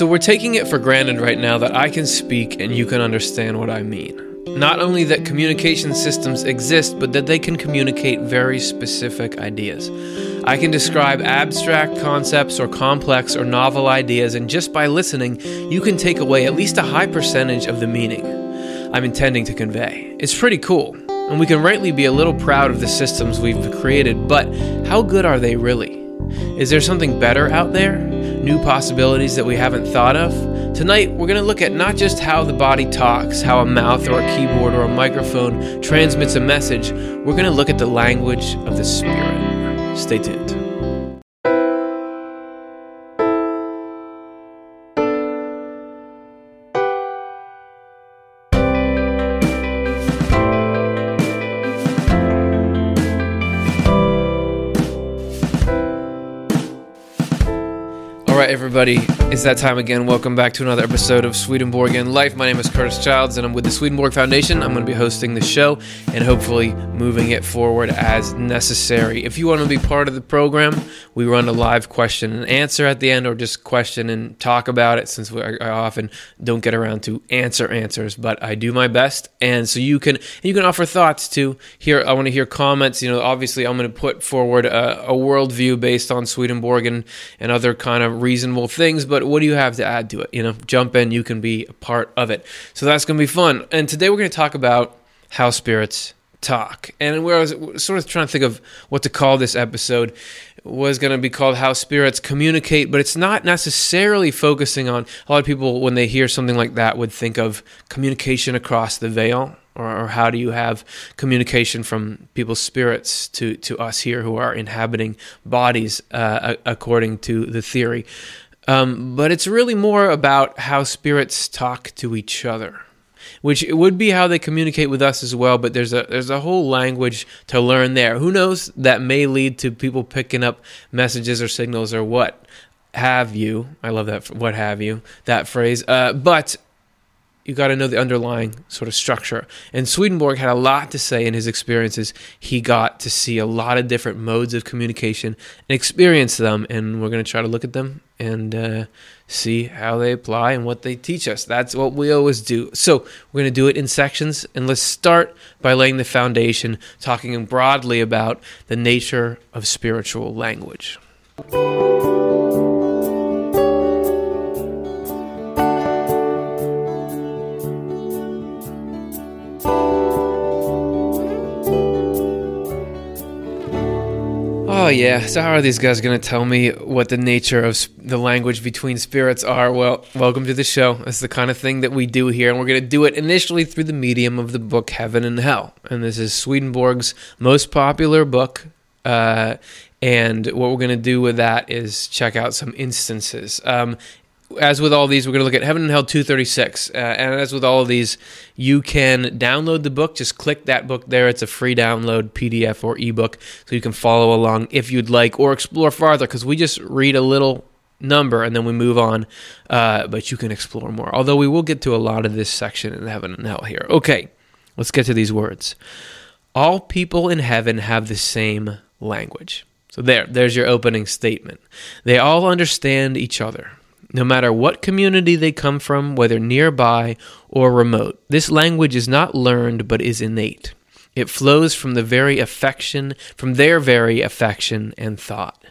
So we're taking it for granted right now that I can speak and you can understand what I mean. Not only that communication systems exist, but that they can communicate very specific ideas. I can describe abstract concepts or complex or novel ideas, and just by listening, you can take away at least a high percentage of the meaning I'm intending to convey. It's pretty cool, and we can rightly be a little proud of the systems we've created, but how good are they really? Is there something better out there? New possibilities that we haven't thought of. Tonight, we're going to look at not just how the body talks, how a mouth or a keyboard or a microphone transmits a message, we're going to look at the language of the spirit. Stay tuned. Everybody. It's that time again. Welcome back to another episode of Swedenborg and Life. My name is Curtis Childs, and I'm with the Swedenborg Foundation. I'm going to be hosting the show and hopefully moving it forward as necessary. If you want to be part of the program, we run a live question and answer at the end, or just question and talk about it. Since I often don't get around to answer answers, but I do my best, and so you can you can offer thoughts too. Here, I want to hear comments. You know, obviously, I'm going to put forward a, a worldview based on Swedenborg and and other kind of reasonable things, but what do you have to add to it? You know, jump in, you can be a part of it. So that's going to be fun. And today we're going to talk about how spirits talk. And where I was sort of trying to think of what to call this episode was going to be called How Spirits Communicate, but it's not necessarily focusing on a lot of people when they hear something like that would think of communication across the veil. Or, or how do you have communication from people's spirits to, to us here who are inhabiting bodies uh, according to the theory? Um, but it's really more about how spirits talk to each other, which it would be how they communicate with us as well. But there's a there's a whole language to learn there. Who knows? That may lead to people picking up messages or signals or what have you. I love that. What have you? That phrase. Uh, but you got to know the underlying sort of structure. And Swedenborg had a lot to say in his experiences. He got to see a lot of different modes of communication and experience them. And we're going to try to look at them and uh, see how they apply and what they teach us. That's what we always do. So we're going to do it in sections. And let's start by laying the foundation, talking broadly about the nature of spiritual language. Yeah. So, how are these guys going to tell me what the nature of the language between spirits are? Well, welcome to the show. It's the kind of thing that we do here, and we're going to do it initially through the medium of the book Heaven and Hell. And this is Swedenborg's most popular book. Uh, and what we're going to do with that is check out some instances. Um, as with all these, we're going to look at Heaven and Hell 236. Uh, and as with all of these, you can download the book. Just click that book there. It's a free download, PDF or ebook, so you can follow along if you'd like or explore farther because we just read a little number and then we move on. Uh, but you can explore more. Although we will get to a lot of this section in Heaven and Hell here. Okay, let's get to these words. All people in heaven have the same language. So there, there's your opening statement. They all understand each other no matter what community they come from, whether nearby or remote. This language is not learned but is innate. It flows from the very affection, from their very affection and thought.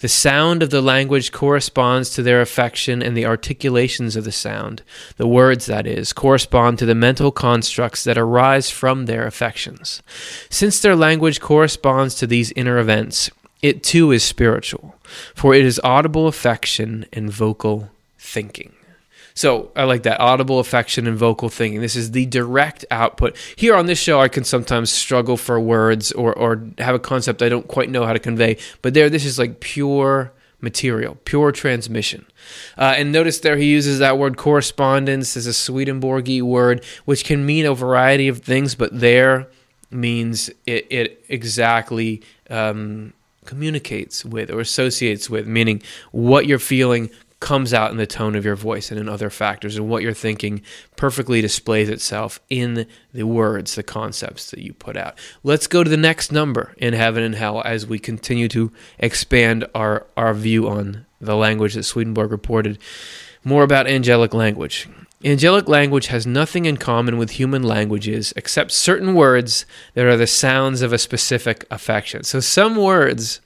The sound of the language corresponds to their affection, and the articulations of the sound, the words that is, correspond to the mental constructs that arise from their affections. Since their language corresponds to these inner events, it too is spiritual, for it is audible affection and vocal thinking. So I like that audible affection and vocal thinking. This is the direct output. Here on this show, I can sometimes struggle for words or, or have a concept I don't quite know how to convey. But there, this is like pure material, pure transmission. Uh, and notice there he uses that word correspondence as a Swedenborgy word, which can mean a variety of things, but there means it, it exactly um, communicates with or associates with, meaning what you're feeling comes out in the tone of your voice and in other factors, and what you're thinking perfectly displays itself in the words, the concepts that you put out. Let's go to the next number in heaven and hell as we continue to expand our, our view on the language that Swedenborg reported. more about angelic language. Angelic language has nothing in common with human languages except certain words that are the sounds of a specific affection. So some words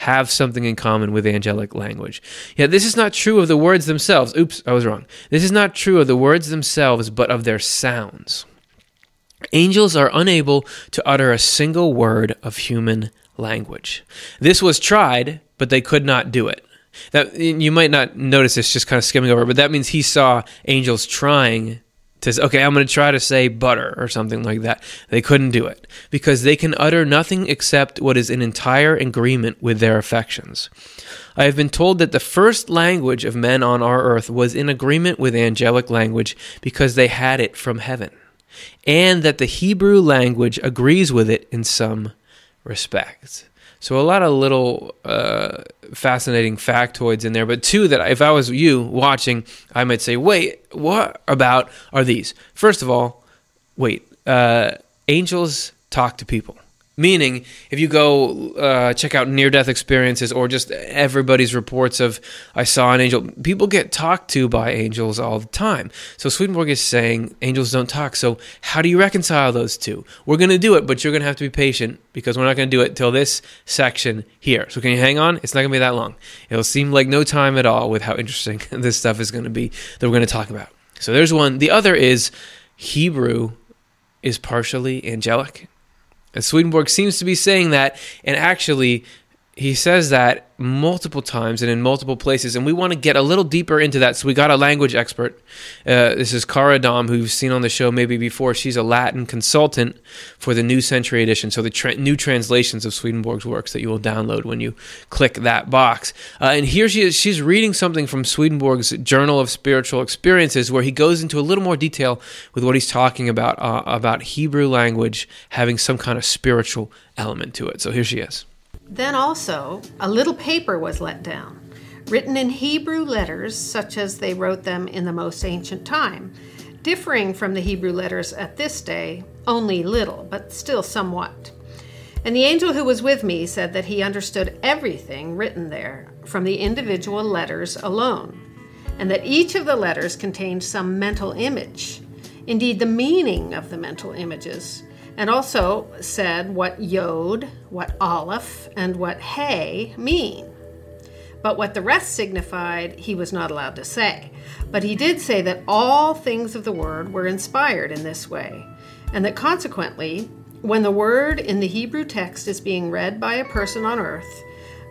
have something in common with angelic language. Yet this is not true of the words themselves. Oops, I was wrong. This is not true of the words themselves, but of their sounds. Angels are unable to utter a single word of human language. This was tried, but they could not do it. That you might not notice this just kind of skimming over, but that means he saw angels trying to say, okay, I'm going to try to say butter or something like that. They couldn't do it because they can utter nothing except what is in entire agreement with their affections. I have been told that the first language of men on our earth was in agreement with angelic language because they had it from heaven, and that the Hebrew language agrees with it in some respects. So a lot of little uh, fascinating factoids in there, but two that if I was you watching, I might say, wait, what about are these? First of all, wait, uh, angels talk to people. Meaning, if you go uh, check out near death experiences or just everybody's reports of, I saw an angel, people get talked to by angels all the time. So Swedenborg is saying angels don't talk. So, how do you reconcile those two? We're going to do it, but you're going to have to be patient because we're not going to do it till this section here. So, can you hang on? It's not going to be that long. It'll seem like no time at all with how interesting this stuff is going to be that we're going to talk about. So, there's one. The other is Hebrew is partially angelic and Swedenborg seems to be saying that, and actually, he says that multiple times and in multiple places, and we want to get a little deeper into that. So we got a language expert. Uh, this is Cara Dom, who you've seen on the show maybe before. She's a Latin consultant for the New Century Edition, so the tra- new translations of Swedenborg's works that you will download when you click that box. Uh, and here she is. She's reading something from Swedenborg's Journal of Spiritual Experiences, where he goes into a little more detail with what he's talking about uh, about Hebrew language having some kind of spiritual element to it. So here she is. Then also, a little paper was let down, written in Hebrew letters such as they wrote them in the most ancient time, differing from the Hebrew letters at this day only little, but still somewhat. And the angel who was with me said that he understood everything written there from the individual letters alone, and that each of the letters contained some mental image, indeed, the meaning of the mental images and also said what yod, what aleph, and what hey mean. But what the rest signified, he was not allowed to say. But he did say that all things of the word were inspired in this way, and that consequently, when the word in the Hebrew text is being read by a person on earth,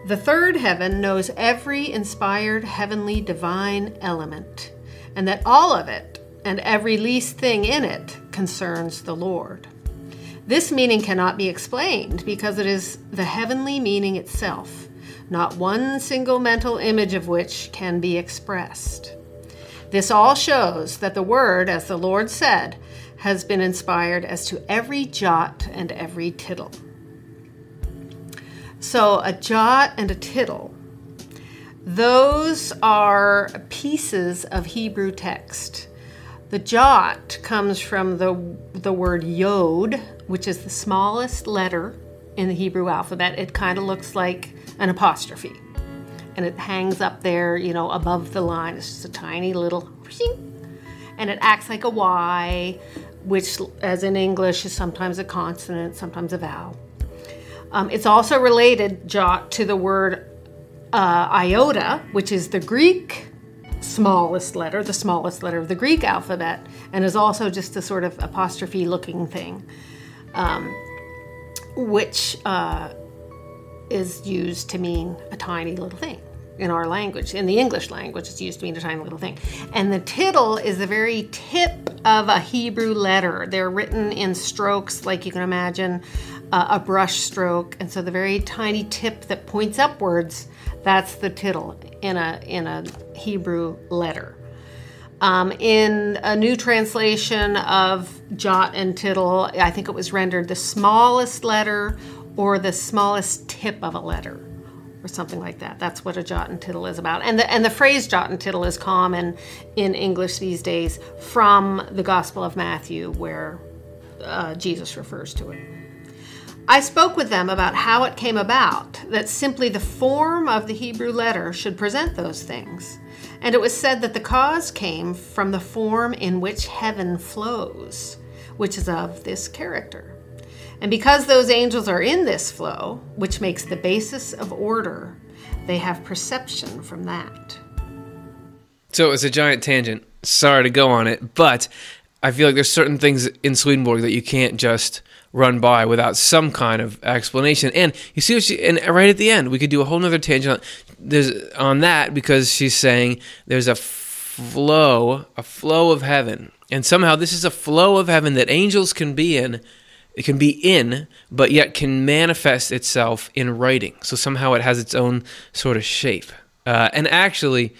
the third heaven knows every inspired heavenly divine element, and that all of it and every least thing in it concerns the Lord. This meaning cannot be explained because it is the heavenly meaning itself, not one single mental image of which can be expressed. This all shows that the Word, as the Lord said, has been inspired as to every jot and every tittle. So, a jot and a tittle, those are pieces of Hebrew text. The jot comes from the, the word yod, which is the smallest letter in the Hebrew alphabet. It kind of looks like an apostrophe. And it hangs up there, you know, above the line. It's just a tiny little, and it acts like a Y, which, as in English, is sometimes a consonant, sometimes a vowel. Um, it's also related, jot, to the word uh, iota, which is the Greek smallest letter, the smallest letter of the Greek alphabet, and is also just a sort of apostrophe looking thing um, which uh, is used to mean a tiny little thing in our language. In the English language, it's used to mean a tiny little thing. And the tittle is the very tip of a Hebrew letter. They're written in strokes, like you can imagine uh, a brush stroke. And so the very tiny tip that points upwards, that's the tittle in a, in a Hebrew letter. Um, in a new translation of jot and tittle, I think it was rendered the smallest letter or the smallest tip of a letter or something like that. That's what a jot and tittle is about. And the, and the phrase jot and tittle is common in English these days from the Gospel of Matthew, where uh, Jesus refers to it. I spoke with them about how it came about that simply the form of the Hebrew letter should present those things And it was said that the cause came from the form in which heaven flows, which is of this character. And because those angels are in this flow, which makes the basis of order, they have perception from that. So it's a giant tangent. Sorry to go on it, but I feel like there's certain things in Swedenborg that you can't just run by without some kind of explanation. And you see what she and right at the end, we could do a whole nother tangent on, there's, on that because she's saying there's a flow, a flow of heaven. And somehow this is a flow of heaven that angels can be in. It can be in, but yet can manifest itself in writing. So somehow it has its own sort of shape. Uh, and actually,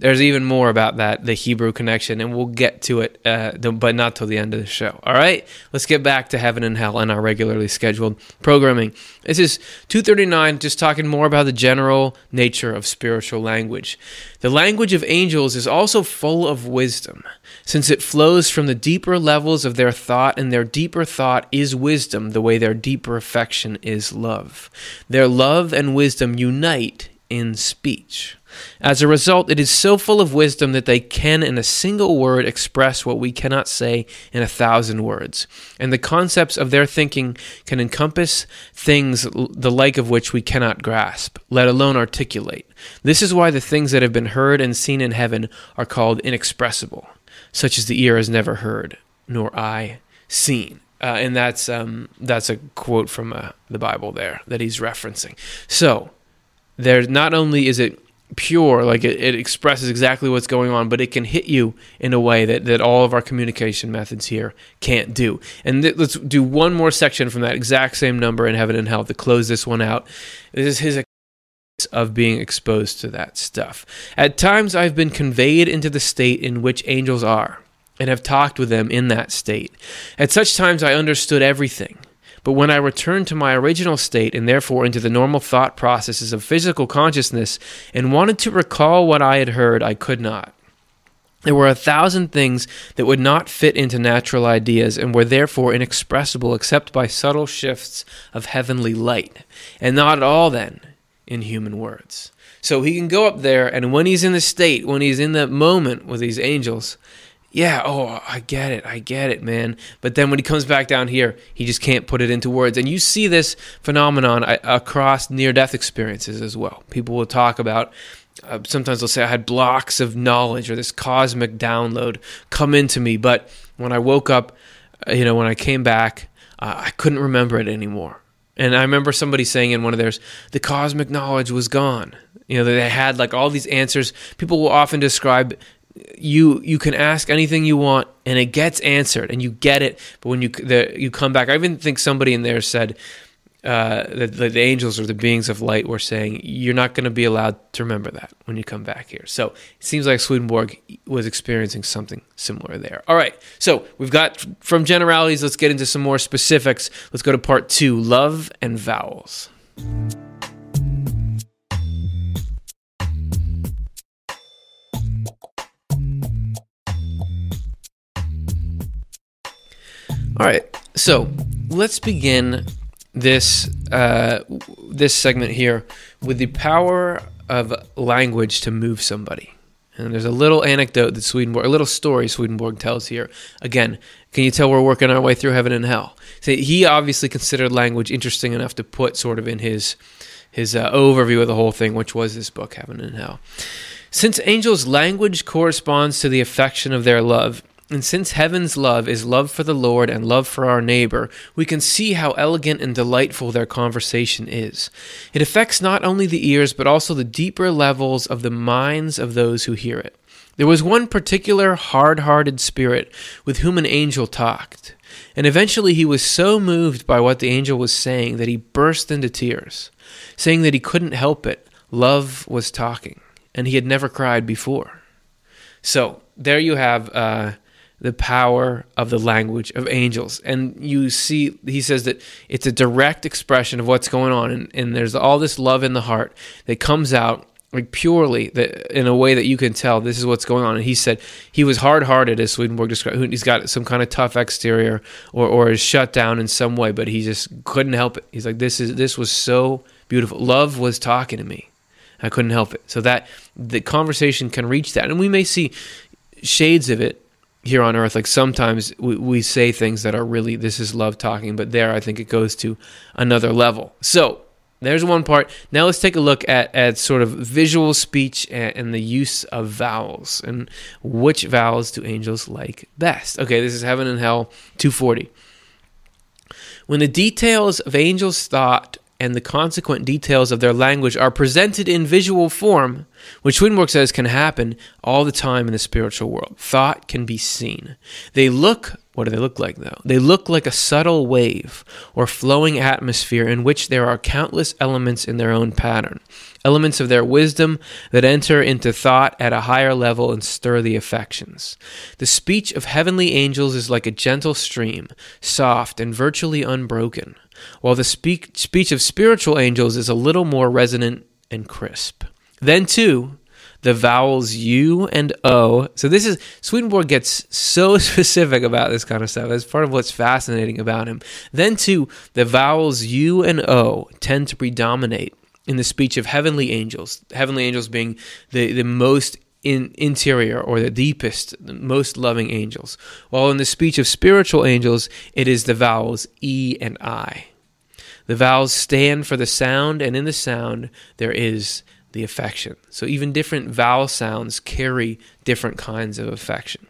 there's even more about that, the Hebrew connection, and we'll get to it, uh, but not till the end of the show. All right, let's get back to heaven and hell and our regularly scheduled programming. This is 239, just talking more about the general nature of spiritual language. The language of angels is also full of wisdom, since it flows from the deeper levels of their thought, and their deeper thought is wisdom, the way their deeper affection is love. Their love and wisdom unite in speech. As a result, it is so full of wisdom that they can, in a single word, express what we cannot say in a thousand words. And the concepts of their thinking can encompass things the like of which we cannot grasp, let alone articulate. This is why the things that have been heard and seen in heaven are called inexpressible, such as the ear has never heard, nor eye seen. Uh, and that's um, that's a quote from uh, the Bible there that he's referencing. So, there not only is it pure, like it, it, expresses exactly what's going on, but it can hit you in a way that, that all of our communication methods here can't do. And th- let's do one more section from that exact same number in Heaven and Hell to close this one out. This is his of being exposed to that stuff. At times, I've been conveyed into the state in which angels are and have talked with them in that state. At such times, I understood everything. But when I returned to my original state and therefore into the normal thought processes of physical consciousness and wanted to recall what I had heard, I could not. There were a thousand things that would not fit into natural ideas and were therefore inexpressible except by subtle shifts of heavenly light, and not at all then in human words. So he can go up there, and when he's in the state, when he's in the moment with these angels, yeah, oh, I get it. I get it, man. But then when he comes back down here, he just can't put it into words. And you see this phenomenon uh, across near death experiences as well. People will talk about, uh, sometimes they'll say, I had blocks of knowledge or this cosmic download come into me. But when I woke up, uh, you know, when I came back, uh, I couldn't remember it anymore. And I remember somebody saying in one of theirs, the cosmic knowledge was gone. You know, they had like all these answers. People will often describe you you can ask anything you want and it gets answered and you get it. But when you the, you come back i even think somebody in there said uh, that the, the, angels or the beings of light were saying you're not going to be allowed to remember that when you come back here. So it seems like swedenborg was experiencing something similar there. All right so we've got from generalities let's get into some more specifics. Let's go to part two love and vowels All right, so let's begin this uh, this segment here with the power of language to move somebody. And there's a little anecdote that Swedenborg, a little story Swedenborg tells here. Again, can you tell we're working our way through heaven and hell? So he obviously considered language interesting enough to put sort of in his his uh, overview of the whole thing, which was this book, Heaven and Hell. Since angels' language corresponds to the affection of their love, and since heaven's love is love for the Lord and love for our neighbor, we can see how elegant and delightful their conversation is. It affects not only the ears, but also the deeper levels of the minds of those who hear it. There was one particular hard hearted spirit with whom an angel talked, and eventually he was so moved by what the angel was saying that he burst into tears, saying that he couldn't help it. Love was talking, and he had never cried before. So, there you have. Uh, the power of the language of angels. And you see, he says that it's a direct expression of what's going on. And, and there's all this love in the heart that comes out like purely that in a way that you can tell this is what's going on. And he said he was hard hearted, as Swedenborg described. He's got some kind of tough exterior or, or is shut down in some way, but he just couldn't help it. He's like, this is, this was so beautiful. Love was talking to me. I couldn't help it. So that the conversation can reach that. And we may see shades of it here on earth. Like sometimes we, we say things that are really, this is love talking, but there I think it goes to another level. So there's one part. Now let's take a look at, at sort of visual speech and, and, the use of vowels and which vowels do angels like best. Okay, this is Heaven and Hell 240. When the details of angels' thought and the consequent details of their language are presented in visual form, which Swedenborg says can happen all the time in the spiritual world. Thought can be seen. They look, what do they look like though? They look like a subtle wave or flowing atmosphere in which there are countless elements in their own pattern, elements of their wisdom that enter into thought at a higher level and stir the affections. The speech of heavenly angels is like a gentle stream, soft and virtually unbroken while the speak, speech of spiritual angels is a little more resonant and crisp. Then, too, the vowels U and O. So this is Swedenborg gets so specific about this kind of stuff. That's part of what's fascinating about him. Then too, the vowels U and O tend to predominate in the speech of heavenly angels. Heavenly angels being the, the most in interior or the deepest, most loving angels. While in the speech of spiritual angels, it is the vowels E and I. The vowels stand for the sound, and in the sound there is the affection. So even different vowel sounds carry different kinds of affection.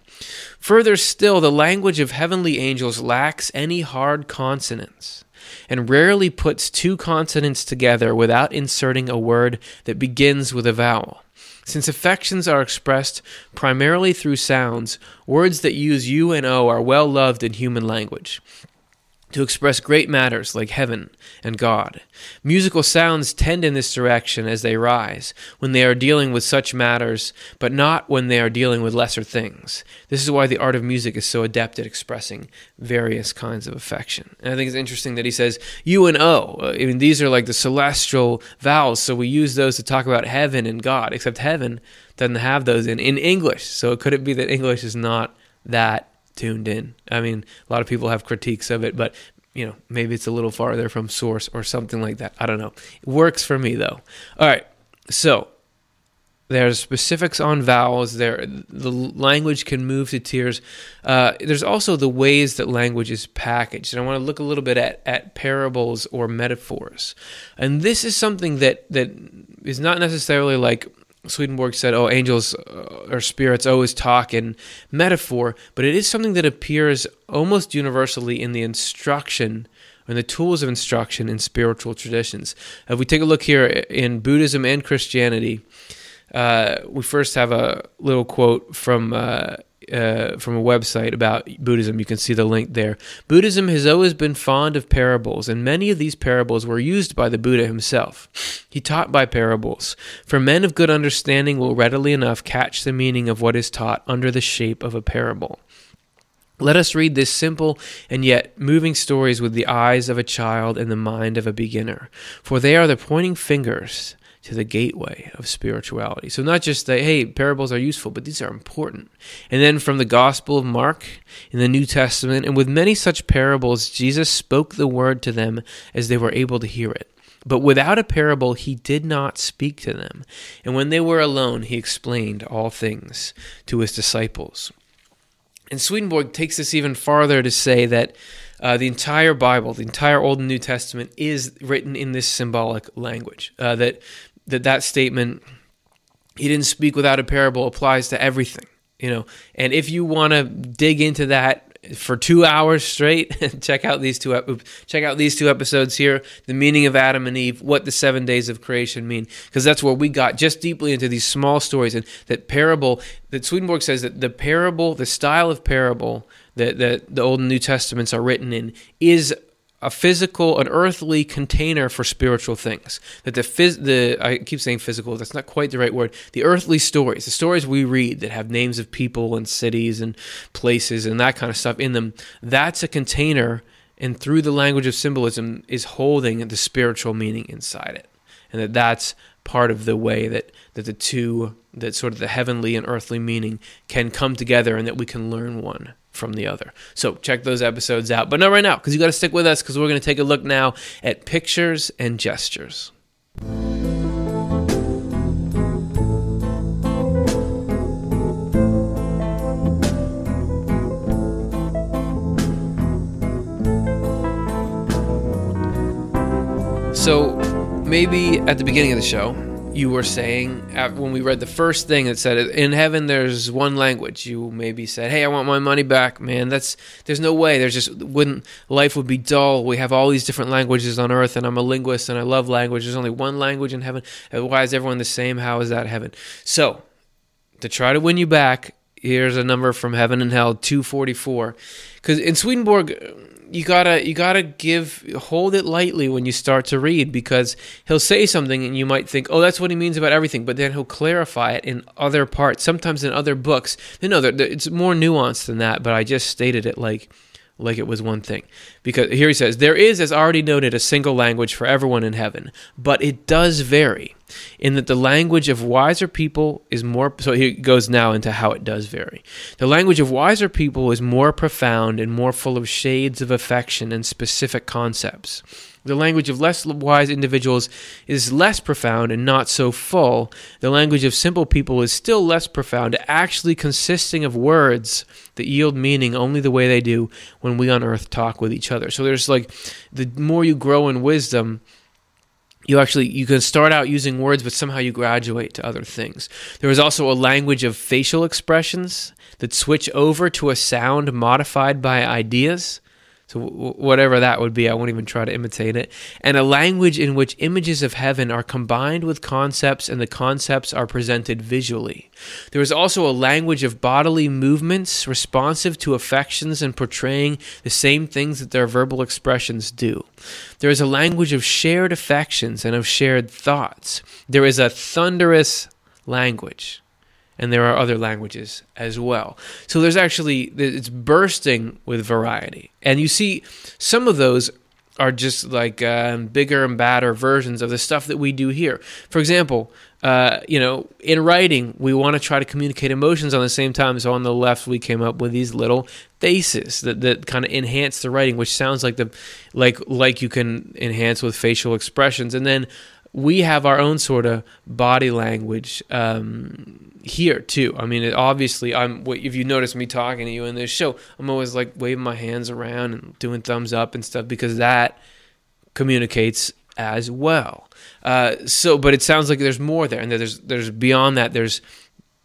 Further still, the language of heavenly angels lacks any hard consonants and rarely puts two consonants together without inserting a word that begins with a vowel. Since affections are expressed primarily through sounds, words that use U and O are well loved in human language to express great matters like heaven and God. Musical sounds tend in this direction as they rise, when they are dealing with such matters, but not when they are dealing with lesser things. This is why the art of music is so adept at expressing various kinds of affection. And I think it's interesting that he says U and O. I mean, these are like the celestial vowels, so we use those to talk about heaven and God, except heaven doesn't have those in, in English. So it could it be that English is not that tuned in. I mean, a lot of people have critiques of it, but you know, maybe it's a little farther from source or something like that. I don't know. It works for me though. All right. So there's specifics on vowels. There, the language can move to tears. Uh, there's also the ways that language is packaged, and I want to look a little bit at, at parables or metaphors. And this is something that that is not necessarily like Swedenborg said, "Oh, angels uh, or spirits always talk in metaphor, but it is something that appears almost universally in the instruction and the tools of instruction in spiritual traditions." If we take a look here in Buddhism and Christianity, uh, we first have a little quote from uh, uh, from a website about Buddhism. You can see the link there. Buddhism has always been fond of parables, and many of these parables were used by the Buddha himself. He taught by parables, for men of good understanding will readily enough catch the meaning of what is taught under the shape of a parable. Let us read this simple and yet moving stories with the eyes of a child and the mind of a beginner, for they are the pointing fingers to the gateway of spirituality. So, not just that, hey, parables are useful, but these are important. And then from the Gospel of Mark in the New Testament, and with many such parables, Jesus spoke the word to them as they were able to hear it. But without a parable, he did not speak to them. And when they were alone, he explained all things to his disciples. And Swedenborg takes this even farther to say that uh, the entire Bible, the entire Old and New Testament, is written in this symbolic language. Uh, that that that statement he didn't speak without a parable applies to everything you know? And if you want to dig into that for two hours straight check out these two check out these two episodes here the meaning of adam and eve what the seven days of creation mean because that's where we got just deeply into these small stories and that parable that swedenborg says that the parable the style of parable that, that the old and new testaments are written in is a physical, an earthly container for spiritual things. That the phys- the I keep saying physical, that's not quite the right word. The earthly stories, the stories we read that have names of people and cities and places and that kind of stuff in them, that's a container and through the language of symbolism is holding the spiritual meaning inside it. And that that's part of the way that that the two that sort of the heavenly and earthly meaning can come together and that we can learn one from the other. So check those episodes out, but not right now because you got to stick with us because we're going to take a look now at pictures and gestures. So, maybe at the beginning of the show, you were saying when we read the first thing that said in heaven there's one language you maybe said hey i want my money back man. That's there's no way. There's just wouldn't life would be dull. We have all these different languages on earth and i'm a linguist and i love language. There's only one language in heaven. Why is everyone the same? How is that heaven? So to try to win you back here's a number from heaven and hell 244 because in swedenborg you gotta you gotta give hold it lightly when you start to read because he'll say something and you might think oh that's what he means about everything but then he'll clarify it in other parts sometimes in other books. You know it's more nuanced than that but i just stated it like like it was one thing. Because here he says, There is, as already noted, a single language for everyone in heaven, but it does vary in that the language of wiser people is more. So he goes now into how it does vary. The language of wiser people is more profound and more full of shades of affection and specific concepts. The language of less wise individuals is less profound and not so full. The language of simple people is still less profound, actually consisting of words that yield meaning only the way they do when we on earth talk with each other. So there's like the more you grow in wisdom, you actually you can start out using words but somehow you graduate to other things there is also a language of facial expressions that switch over to a sound modified by ideas so, whatever that would be, I won't even try to imitate it. And a language in which images of heaven are combined with concepts and the concepts are presented visually. There is also a language of bodily movements responsive to affections and portraying the same things that their verbal expressions do. There is a language of shared affections and of shared thoughts. There is a thunderous language and there are other languages as well. So there's actually it's bursting with variety, and you see some of those are just like um, bigger and badder versions of the stuff that we do here. For example, uh, you know, in writing, we want to try to communicate emotions on the same time. So on the left, we came up with these little faces that, that kind of enhance the writing, which sounds like the like like you can enhance with facial expressions, and then we have our own sort of body language um, here too. I mean, it, obviously, I'm. If you notice me talking to you in this show, I'm always like waving my hands around and doing thumbs up and stuff because that communicates as well. Uh, so, but it sounds like there's more there, and there's there's beyond that. There's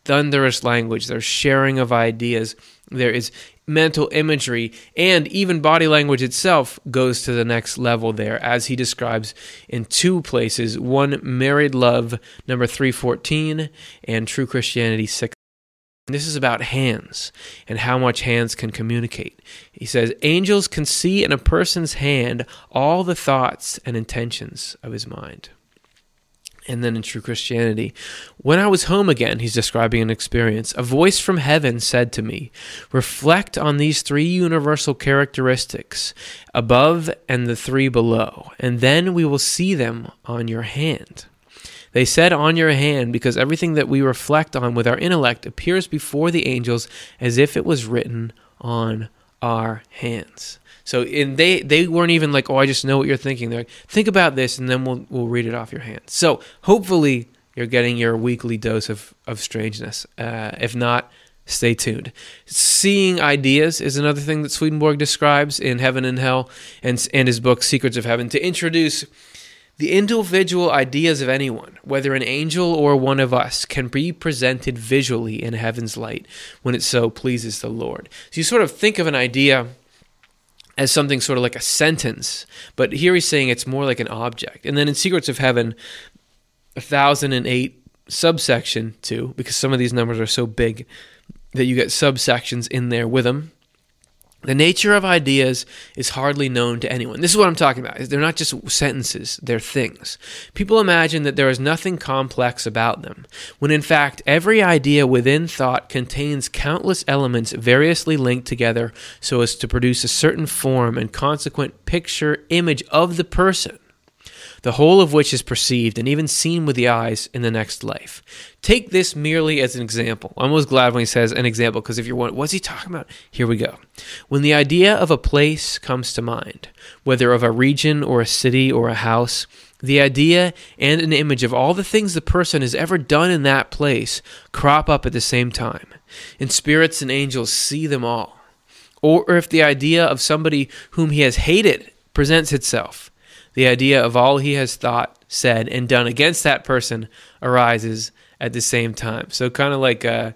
thunderous language. There's sharing of ideas. There is mental imagery, and even body language itself goes to the next level there, as he describes in two places one, Married Love, number 314, and True Christianity 6. This is about hands and how much hands can communicate. He says, Angels can see in a person's hand all the thoughts and intentions of his mind and then in True Christianity. When I was home again, he's describing an experience, a voice from heaven said to me, Reflect on these three universal characteristics, above and the three below, and then we will see them on your hand. They said on your hand because everything that we reflect on with our intellect appears before the angels as if it was written on our hands. So and they they weren't even like, oh, I just know what you're thinking. They're like, think about this, and then we'll we'll read it off your hands. So hopefully you're getting your weekly dose of of strangeness. Uh, if not, stay tuned. Seeing ideas is another thing that Swedenborg describes in Heaven and Hell and and his book Secrets of Heaven to introduce. The individual ideas of anyone, whether an angel or one of us, can be presented visually in heaven's light when it so pleases the Lord. So you sort of think of an idea as something sort of like a sentence, but here he's saying it's more like an object. And then in Secrets of Heaven, 1008 subsection 2, because some of these numbers are so big that you get subsections in there with them. The nature of ideas is hardly known to anyone. This is what I'm talking about. They're not just sentences, they're things. People imagine that there is nothing complex about them, when in fact, every idea within thought contains countless elements variously linked together so as to produce a certain form and consequent picture image of the person the whole of which is perceived and even seen with the eyes in the next life. Take this merely as an example. I'm always glad when he says an example because if you're wondering, what's he talking about? Here we go. When the idea of a place comes to mind, whether of a region or a city or a house, the idea and an image of all the things the person has ever done in that place crop up at the same time, and spirits and angels see them all. Or if the idea of somebody whom he has hated presents itself, the idea of all he has thought, said, and done against that person arises at the same time. So kind of like uh,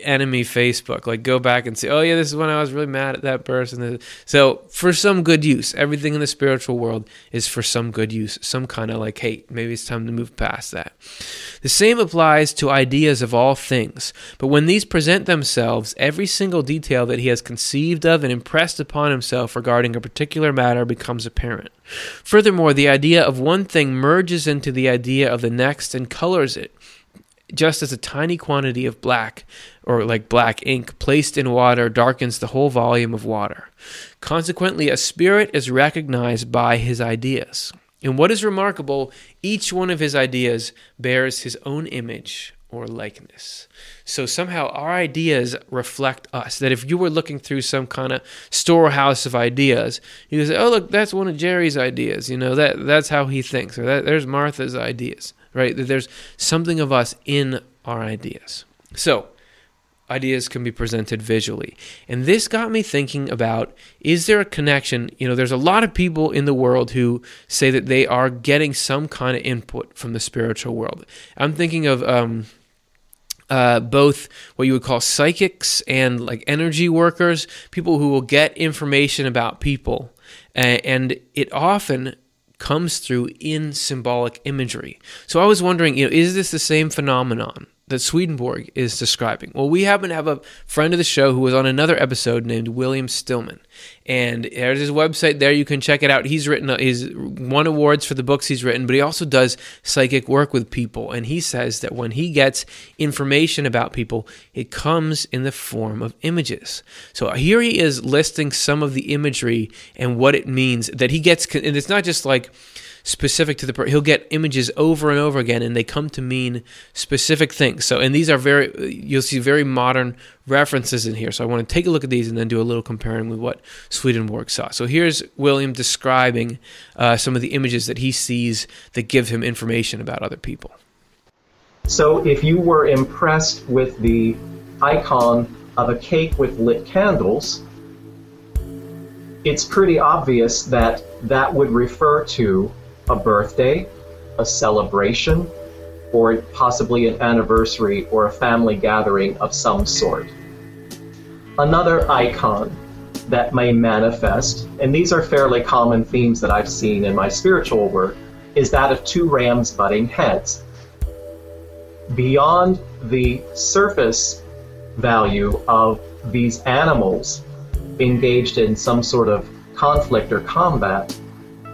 enemy Facebook. Like go back and say, oh yeah, this is when I was really mad at that person. So for some good use, everything in the spiritual world is for some good use. Some kind of like, hey, maybe it's time to move past that. The same applies to ideas of all things. But when these present themselves, every single detail that he has conceived of and impressed upon himself regarding a particular matter becomes apparent. Furthermore, the idea of one thing merges into the idea of the next and colors it just as a tiny quantity of black, or like black ink, placed in water darkens the whole volume of water. Consequently, a spirit is recognized by his ideas. And what is remarkable, each one of his ideas bears his own image or likeness. So somehow our ideas reflect us. That if you were looking through some kind of storehouse of ideas, you could say, "Oh, look, that's one of Jerry's ideas." You know that that's how he thinks, or that, there's Martha's ideas right? That there's something of us in our ideas. So, ideas can be presented visually. And this got me thinking about is there a connection? You know, there's a lot of people in the world who say that they are getting some kind of input from the spiritual world. I'm thinking of um, uh, both what you would call psychics and like energy workers, people who will get information about people. And it often comes through in symbolic imagery. So I was wondering, you know, is this the same phenomenon that Swedenborg is describing? Well, we happen to have a friend of the show who was on another episode named William Stillman. And there's his website there. You can check it out. He's written, he's won awards for the books he's written, but he also does psychic work with people. And he says that when he gets information about people, it comes in the form of images. So here he is listing some of the imagery and what it means that he gets. And it's not just like, specific to the. He'll get images over and over again, and they come to mean specific things. So, and these are very, you'll see very modern references in here. So, I want to take a look at these and then do a little comparing with what Swedenborg saw. So, here's William describing uh, some of the images that he sees that give him information about other people. So, if you were impressed with the icon of a cake with lit candles, it's pretty obvious that that would refer to a birthday, a celebration, or possibly an anniversary or a family gathering of some sort. Another icon that may manifest, and these are fairly common themes that I've seen in my spiritual work, is that of two rams butting heads. Beyond the surface value of these animals engaged in some sort of conflict or combat,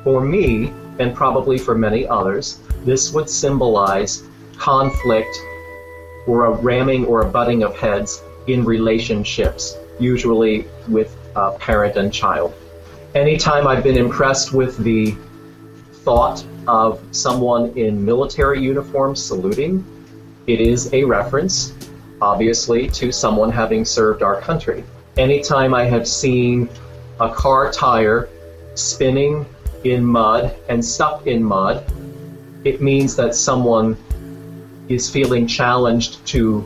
for me, and probably for many others, this would symbolize conflict or a ramming or a butting of heads in relationships, usually with a parent and child. Anytime I've been impressed with the thought of someone in military uniform saluting, it is a reference, obviously, to someone having served our country. Anytime I have seen a car tire spinning in mud and stuck in mud, it means that someone is feeling challenged to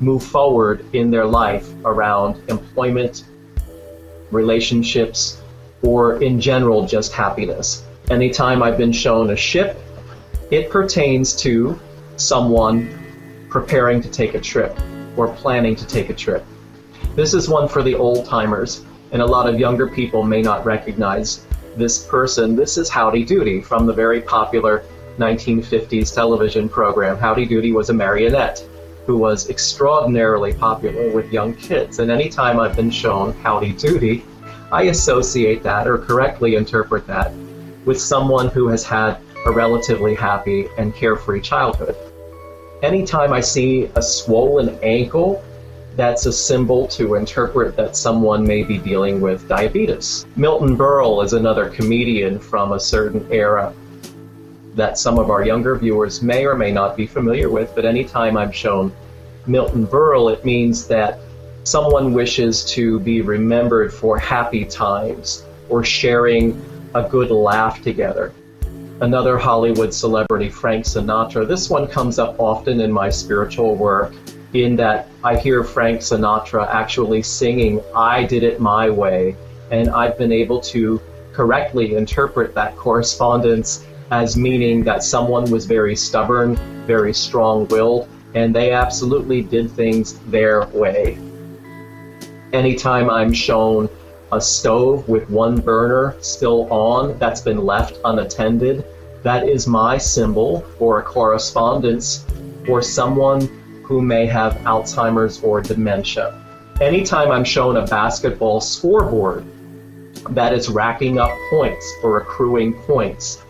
move forward in their life around employment, relationships, or in general just happiness. Anytime I've been shown a ship, it pertains to someone preparing to take a trip or planning to take a trip. This is one for the old timers, and a lot of younger people may not recognize this person, this is Howdy Doody from the very popular 1950s television program. Howdy Doody was a marionette who was extraordinarily popular with young kids. And anytime I've been shown Howdy Doody, I associate that or correctly interpret that with someone who has had a relatively happy and carefree childhood. Anytime I see a swollen ankle that's a symbol to interpret that someone may be dealing with diabetes. Milton Berle is another comedian from a certain era that some of our younger viewers may or may not be familiar with, but anytime I'm shown Milton Berle, it means that someone wishes to be remembered for happy times or sharing a good laugh together. Another Hollywood celebrity, Frank Sinatra. This one comes up often in my spiritual work in that I hear Frank Sinatra actually singing I Did It My Way, and I've been able to correctly interpret that correspondence as meaning that someone was very stubborn, very strong willed, and they absolutely did things their way. Anytime I'm shown a stove with one burner still on that's been left unattended, that is my symbol for a correspondence for someone who may have Alzheimer's or dementia. Anytime I'm shown a basketball scoreboard that is racking up points or accruing points,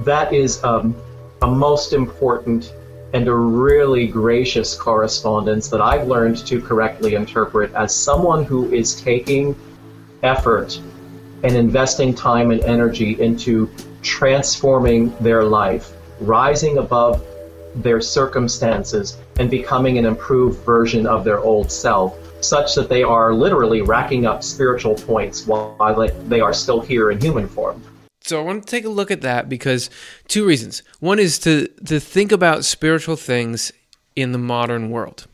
that is um, a most important and a really gracious correspondence that I've learned to correctly interpret as someone who is taking effort and investing time and energy into transforming their life, rising above their circumstances, and becoming an improved version of their old self, such that they are literally racking up spiritual points while they are still here in human form. So I want to take a look at that because two reasons. One is to to think about spiritual things in the modern world.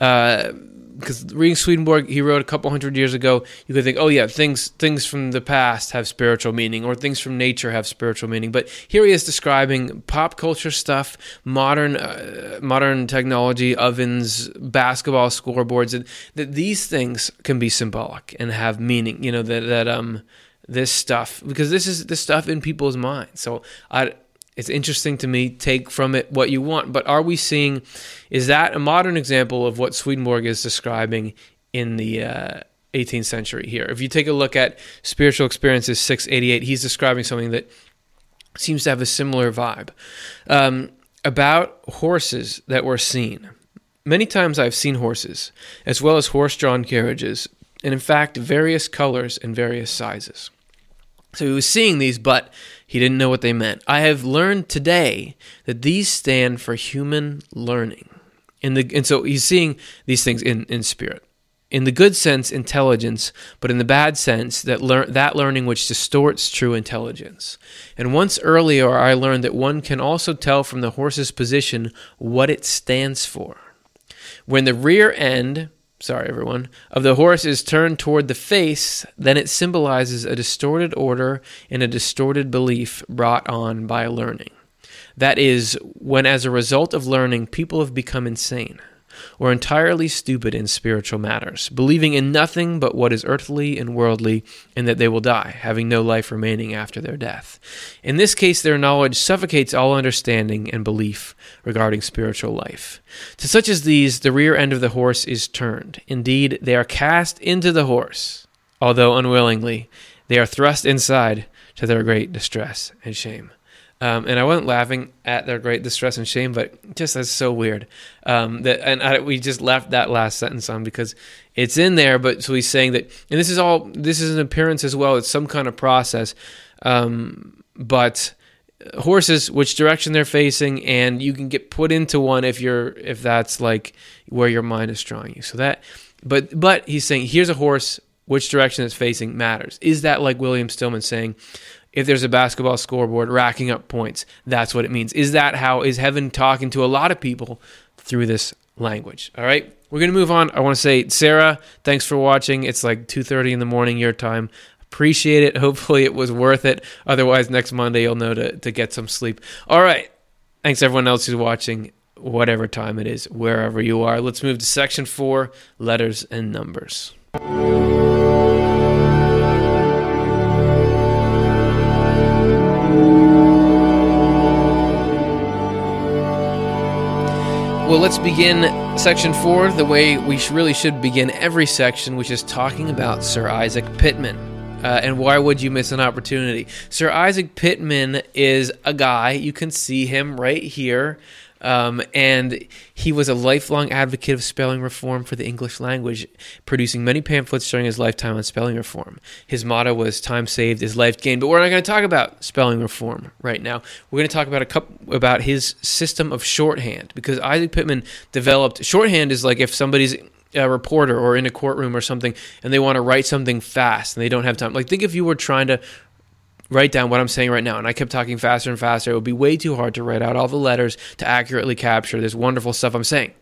Uh, because reading Swedenborg, he wrote a couple hundred years ago. You could think, oh yeah, things things from the past have spiritual meaning, or things from nature have spiritual meaning. But here he is describing pop culture stuff, modern uh, modern technology, ovens, basketball scoreboards, and that these things can be symbolic and have meaning. You know that that um this stuff because this is the stuff in people's minds. So I, it's interesting to me. Take from it what you want. But are we seeing? Is that a modern example of what Swedenborg is describing in the uh, 18th century? Here, if you take a look at Spiritual Experiences 688, he's describing something that seems to have a similar vibe um, about horses that were seen. Many times I've seen horses, as well as horse drawn carriages, and in fact, various colors and various sizes. So he was seeing these, but he didn't know what they meant. I have learned today that these stand for human learning. In the, and so he's seeing these things in, in spirit. In the good sense, intelligence, but in the bad sense, that, lear- that learning which distorts true intelligence. And once earlier, I learned that one can also tell from the horse's position what it stands for. When the rear end sorry everyone, of the horse is turned toward the face, then it symbolizes a distorted order and a distorted belief brought on by learning. That is, when as a result of learning, people have become insane or entirely stupid in spiritual matters, believing in nothing but what is earthly and worldly, and that they will die, having no life remaining after their death. In this case, their knowledge suffocates all understanding and belief regarding spiritual life. To such as these, the rear end of the horse is turned. Indeed, they are cast into the horse, although unwillingly, they are thrust inside to their great distress and shame. Um, and I wasn't laughing at their great distress and shame, but just that's so weird. Um, that and I, we just left that last sentence on because it's in there. But so he's saying that, and this is all. This is an appearance as well. It's some kind of process. Um, but horses, which direction they're facing, and you can get put into one if you're if that's like where your mind is drawing you. So that, but but he's saying here's a horse. Which direction it's facing matters. Is that like William Stillman saying? If there's a basketball scoreboard racking up points. That's what it means. Is that how is heaven talking to a lot of people through this language? All right. We're going to move on. I want to say Sarah, thanks for watching. It's like 2:30 in the morning your time. Appreciate it. Hopefully it was worth it. Otherwise next Monday you'll know to to get some sleep. All right. Thanks everyone else who's watching whatever time it is, wherever you are. Let's move to section 4, letters and numbers. Well, let's begin section four the way we really should begin every section, which is talking about Sir Isaac Pitman. Uh, and why would you miss an opportunity? Sir Isaac Pitman is a guy, you can see him right here. Um, and he was a lifelong advocate of spelling reform for the English language, producing many pamphlets during his lifetime on spelling reform. His motto was "Time saved is life gained." But we're not going to talk about spelling reform right now. We're going to talk about a couple about his system of shorthand because Isaac Pitman developed shorthand is like if somebody's a reporter or in a courtroom or something and they want to write something fast and they don't have time. Like think if you were trying to write down what I'm saying right now, and I kept talking faster and faster, it would be way too hard to write out all the letters to accurately capture this wonderful stuff I'm saying.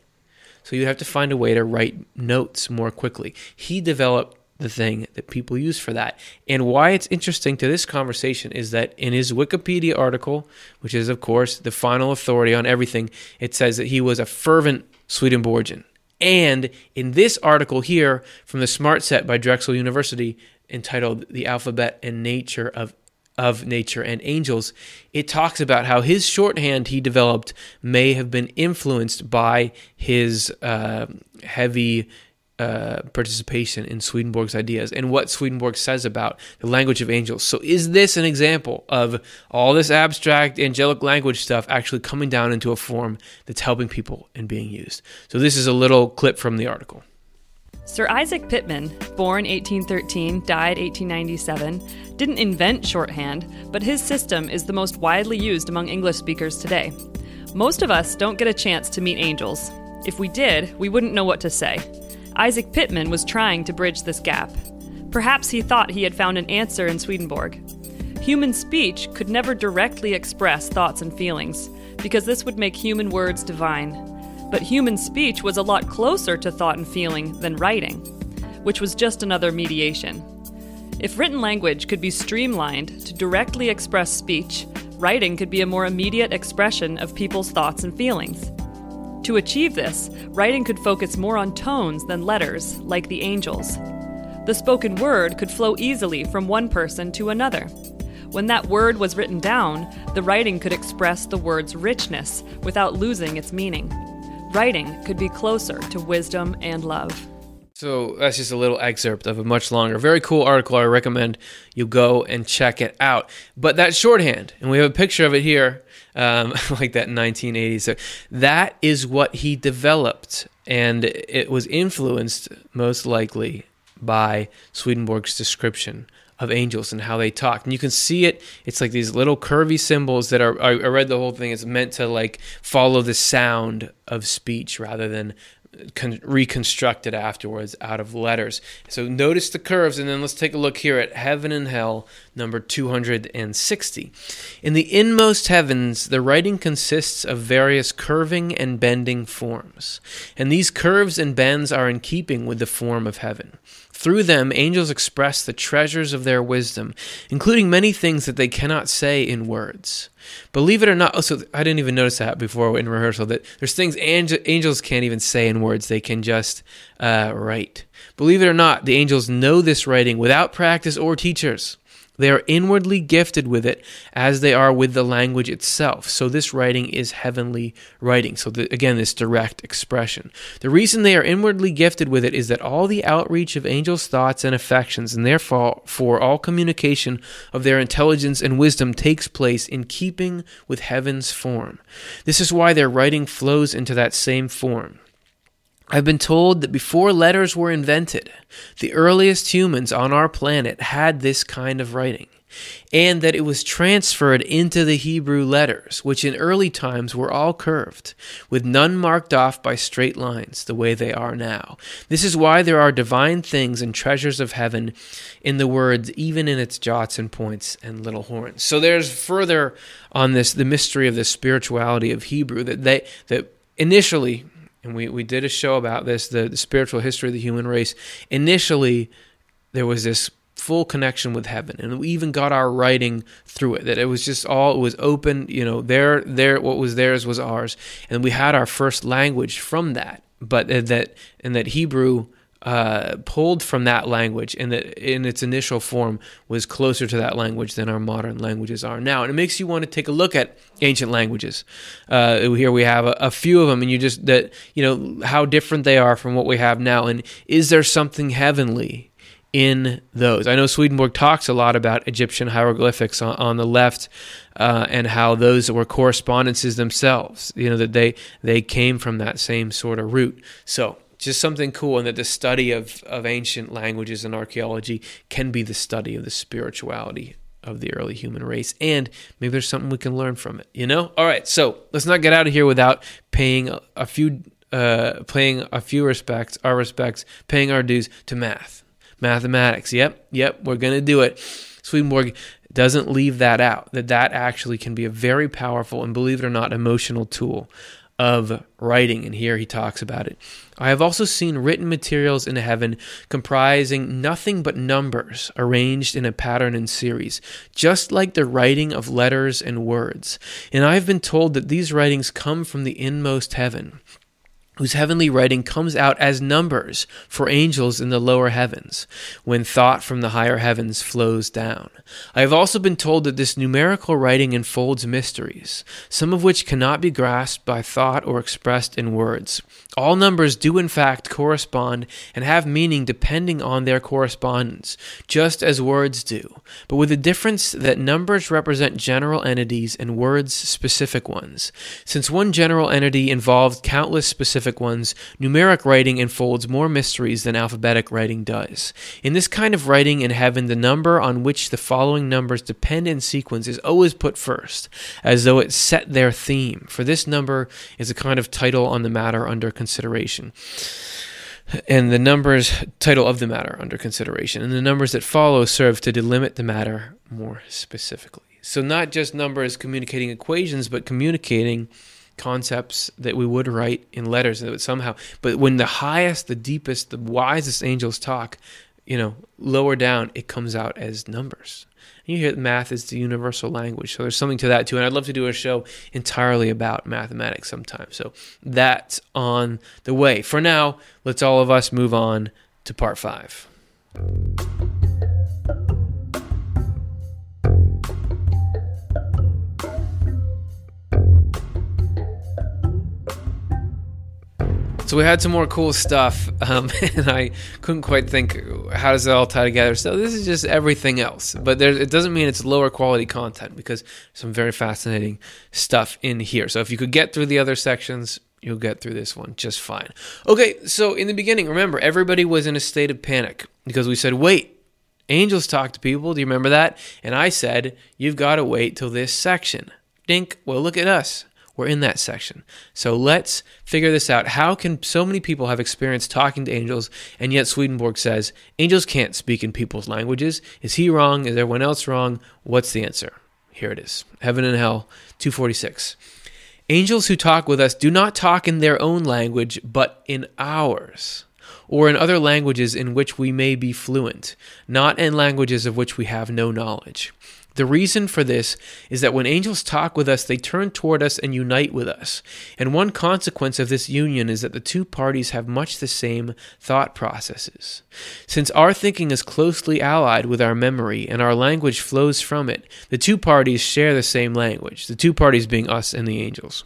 So you have to find a way to write notes more quickly. He developed the thing that people use for that. And why it's interesting to this conversation is that in his Wikipedia article, which is, of course, the final authority on everything, it says that he was a fervent Swedenborgian. And in this article here from the Smart Set by Drexel University, entitled The Alphabet and Nature of of nature and angels, it talks about how his shorthand he developed may have been influenced by his uh, heavy uh, participation in Swedenborg's ideas and what Swedenborg says about the language of angels. So, is this an example of all this abstract angelic language stuff actually coming down into a form that's helping people and being used? So, this is a little clip from the article. Sir Isaac Pitman, born 1813, died 1897, didn't invent shorthand, but his system is the most widely used among English speakers today. Most of us don't get a chance to meet angels. If we did, we wouldn't know what to say. Isaac Pitman was trying to bridge this gap. Perhaps he thought he had found an answer in Swedenborg. Human speech could never directly express thoughts and feelings, because this would make human words divine. But human speech was a lot closer to thought and feeling than writing, which was just another mediation. If written language could be streamlined to directly express speech, writing could be a more immediate expression of people's thoughts and feelings. To achieve this, writing could focus more on tones than letters, like the angels. The spoken word could flow easily from one person to another. When that word was written down, the writing could express the word's richness without losing its meaning. Writing could be closer to wisdom and love. So that's just a little excerpt of a much longer, very cool article. I recommend you go and check it out. But that shorthand, and we have a picture of it here, um, like that 1980s. So that is what he developed, and it was influenced most likely by Swedenborg's description of angels and how they talk. And you can see it. It's like these little curvy symbols that are. I read the whole thing. It's meant to like follow the sound of speech rather than uh, con- it afterwards out of letters. So notice the curves, and then let's take a look here at heaven and hell, number 260. In the inmost heavens, the writing consists of various curving and bending forms, and these curves and bends are in keeping with the form of heaven. Through them, angels express the treasures of their wisdom, including many things that they cannot say in words. Believe it or not, oh, so I didn't even notice that before in rehearsal that there's things angels can't even say in words, they can just uh, write. Believe it or not, the angels know this writing without practice or teachers. They are inwardly gifted with it as they are with the language itself. So, this writing is heavenly writing. So, the, again, this direct expression. The reason they are inwardly gifted with it is that all the outreach of angels' thoughts and affections, and therefore for all communication of their intelligence and wisdom, takes place in keeping with heaven's form. This is why their writing flows into that same form. I've been told that before letters were invented, the earliest humans on our planet had this kind of writing, and that it was transferred into the Hebrew letters, which in early times were all curved, with none marked off by straight lines, the way they are now. This is why there are divine things and treasures of heaven in the words, even in its jots and points and little horns. So there's further on this the mystery of the spirituality of Hebrew that they that initially and we, we did a show about this the, the spiritual history of the human race. Initially, there was this full connection with heaven and we even got our writing through it that it was just all it was open you know there there what was theirs was ours and we had our first language from that but uh, that and that hebrew uh, pulled from that language and that in its initial form was closer to that language than our modern languages are now. And it makes you want to take a look at ancient languages. Uh, here we have a, a, few of them, and you just that you know how different they are from what we have now. And is there something heavenly? In those, I know Swedenborg talks a lot about Egyptian hieroglyphics on, on the left, uh, and how those were correspondences themselves. You know that they they came from that same sort of root. So just something cool and that the study of, of ancient languages and archaeology can be the study of the spirituality of the early human race and maybe there's something we can learn from it you know? All right so let's not get out of here without paying a, a few uh, paying a few respects our respects paying our dues to math. Mathematics yep yep we're gonna do it. Swedenborg doesn't leave that out that that actually can be a very powerful and believe it or not emotional tool of writing. And here he talks about it. I have also seen written materials in heaven comprising nothing but numbers arranged in a pattern and series, just like the writing of letters and words. And I have been told that these writings come from the inmost heaven whose heavenly writing comes out as numbers for angels in the lower heavens, when thought from the higher heavens flows down. I have also been told that this numerical writing enfolds mysteries, some of which cannot be grasped by thought or expressed in words. All numbers do in fact correspond and have meaning depending on their correspondence, just as words do, but with the difference that numbers represent general entities and words specific ones. Since one general entity involves countless specific ones, numeric writing enfolds more mysteries than alphabetic writing does. In this kind of writing in heaven, the number on which the following numbers depend in sequence is always put first, as though it set their theme, for this number is a kind of title on the matter under consideration consideration. And the numbers, title of the matter under consideration. And the numbers that follow serve to delimit the matter more specifically. So, not just numbers communicating equations, but communicating concepts that we would write in letters that somehow. But when the highest, the deepest, the wisest angels talk, you know, lower down, it comes out as numbers. You hear that math is the universal language. So there's something to that too. And I'd love to do a show entirely about mathematics sometime. So that's on the way. For now, let's all of us move on to part five. So we had some more cool stuff, um, and I couldn't quite think how does it all tie together. So this is just everything else, but there, it doesn't mean it's lower quality content because some very fascinating stuff in here. So if you could get through the other sections, you'll get through this one just fine. Okay, so in the beginning, remember everybody was in a state of panic because we said, "Wait, angels talk to people." Do you remember that? And I said, "You've got to wait till this section." Dink. Well, look at us we're in that section. So let's figure this out. How can so many people have experience talking to angels, and yet Swedenborg says angels can't speak in people's languages? Is he wrong? Is everyone else wrong? What's the answer? Here it is Heaven and Hell, 246. Angels who talk with us do not talk in their own language, but in ours, or in other languages in which we may be fluent, not in languages of which we have no knowledge. The reason for this is that when angels talk with us, they turn toward us and unite with us. And one consequence of this union is that the two parties have much the same thought processes. Since our thinking is closely allied with our memory and our language flows from it, the two parties share the same language, the two parties being us and the angels.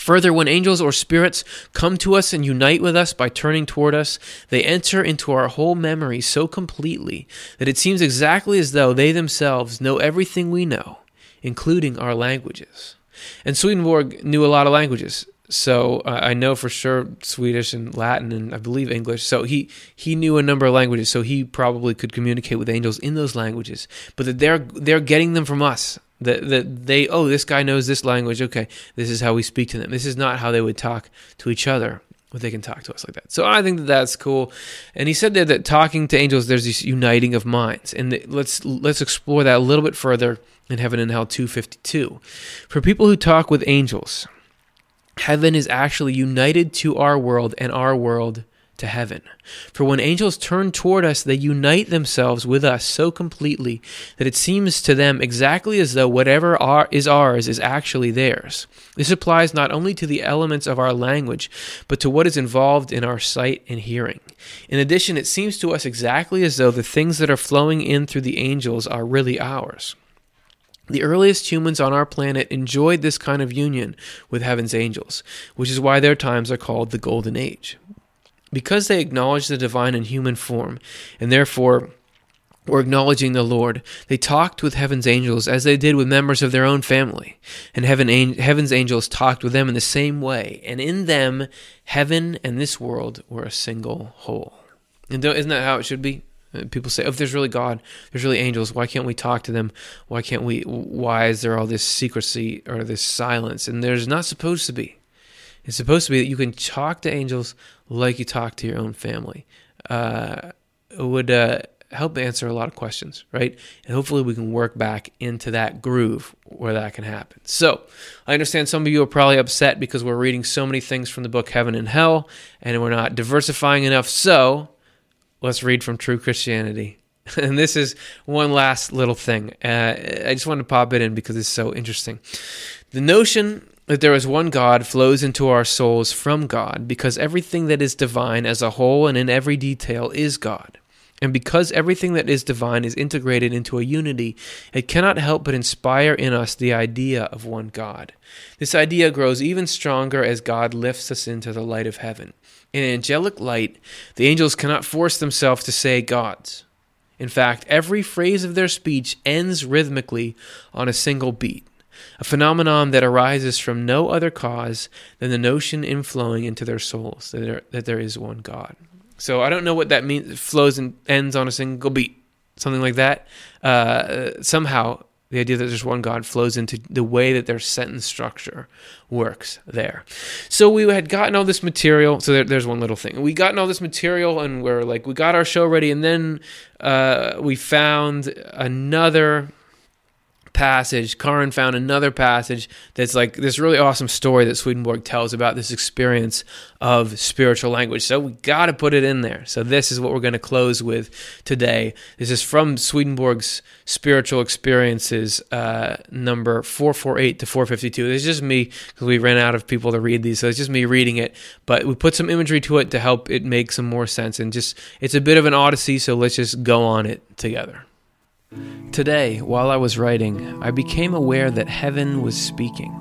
Further, when angels or spirits come to us and unite with us by turning toward us, they enter into our whole memory so completely that it seems exactly as though they themselves know everything we know, including our languages. And Swedenborg knew a lot of languages. So uh, I know for sure Swedish and Latin and I believe English. So he he knew a number of languages. So he probably could communicate with angels in those languages. But that they're they're getting them from us. That that they oh this guy knows this language. Okay, this is how we speak to them. This is not how they would talk to each other. But they can talk to us like that. So I think that that's cool. And he said there that talking to angels, there's this uniting of minds. And let's let's explore that a little bit further in Heaven and Hell 252. For people who talk with angels, heaven is actually united to our world and our world to heaven. For when angels turn toward us, they unite themselves with us so completely that it seems to them exactly as though whatever is ours is actually theirs. This applies not only to the elements of our language, but to what is involved in our sight and hearing. In addition, it seems to us exactly as though the things that are flowing in through the angels are really ours. The earliest humans on our planet enjoyed this kind of union with heaven's angels, which is why their times are called the Golden Age. Because they acknowledge the divine in human form, and therefore were acknowledging the Lord, they talked with heaven's angels as they did with members of their own family. And heaven, heaven's angels talked with them in the same way. And in them, heaven and this world were a single whole. And isn't that how it should be? Uh, people say, oh, if there's really God, there's really angels, why can't we talk to them? Why can't we? Why is there all this secrecy or this silence? And there's not supposed to be. It's supposed to be that you can talk to angels like you talk to your own family. Uh, would uh, help answer a lot of questions, right? And hopefully we can work back into that groove where that can happen. So I understand some of you are probably upset because we're reading so many things from the book Heaven and Hell and we're not diversifying enough. So let's read from True Christianity. And this is one last little thing. Uh, I just want to pop it in because it's so interesting. The notion that there is one God flows into our souls from God because everything that is divine as a whole and in every detail is God. And because everything that is divine is integrated into a unity, it cannot help but inspire in us the idea of one God. This idea grows even stronger as God lifts us into the light of heaven. In angelic light, the angels cannot force themselves to say gods. In fact, every phrase of their speech ends rhythmically on a single beat, a phenomenon that arises from no other cause than the notion inflowing into their souls that there, that there is one God. So I don't know what that means. It flows and ends on a single beat, something like that. Uh, somehow, the idea that there's one God flows into the way that their sentence structure works there. So we had gotten all this material. So there, there's one little thing. We gotten all this material, and we're like, we got our show ready, and then uh, we found another passage. Karin found another passage that's like this really awesome story that Swedenborg tells about this experience of spiritual language. So we got to put it in there. So this is what we're going to close with today. This is from Swedenborg's Spiritual Experiences, uh, number 448 to 452. It's just me because we ran out of people to read these. So it's just me reading it. But we put some imagery to it to help it make some more sense. And just, it's a bit of an odyssey. So let's just go on it together. Today, while I was writing, I became aware that heaven was speaking,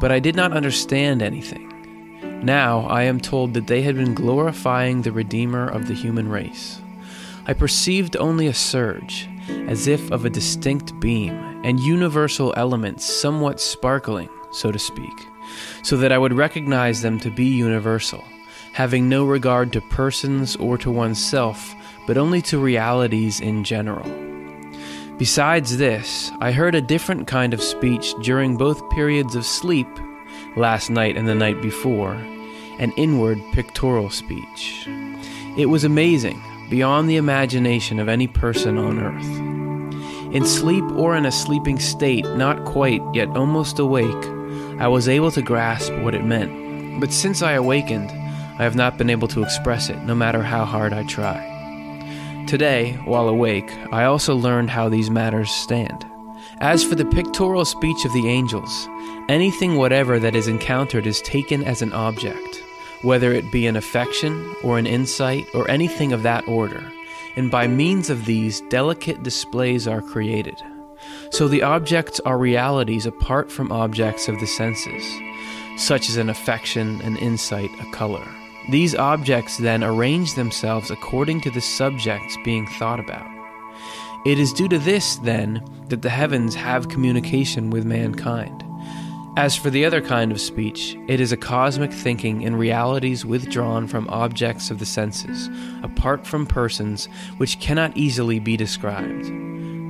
but I did not understand anything. Now I am told that they had been glorifying the Redeemer of the human race. I perceived only a surge, as if of a distinct beam, and universal elements somewhat sparkling, so to speak, so that I would recognize them to be universal, having no regard to persons or to oneself, but only to realities in general. Besides this, I heard a different kind of speech during both periods of sleep, last night and the night before, an inward pictorial speech. It was amazing, beyond the imagination of any person on earth. In sleep or in a sleeping state, not quite, yet almost awake, I was able to grasp what it meant. But since I awakened, I have not been able to express it, no matter how hard I try. Today, while awake, I also learned how these matters stand. As for the pictorial speech of the angels, anything whatever that is encountered is taken as an object, whether it be an affection or an insight or anything of that order, and by means of these, delicate displays are created. So the objects are realities apart from objects of the senses, such as an affection, an insight, a color. These objects then arrange themselves according to the subjects being thought about. It is due to this, then, that the heavens have communication with mankind. As for the other kind of speech, it is a cosmic thinking in realities withdrawn from objects of the senses, apart from persons, which cannot easily be described.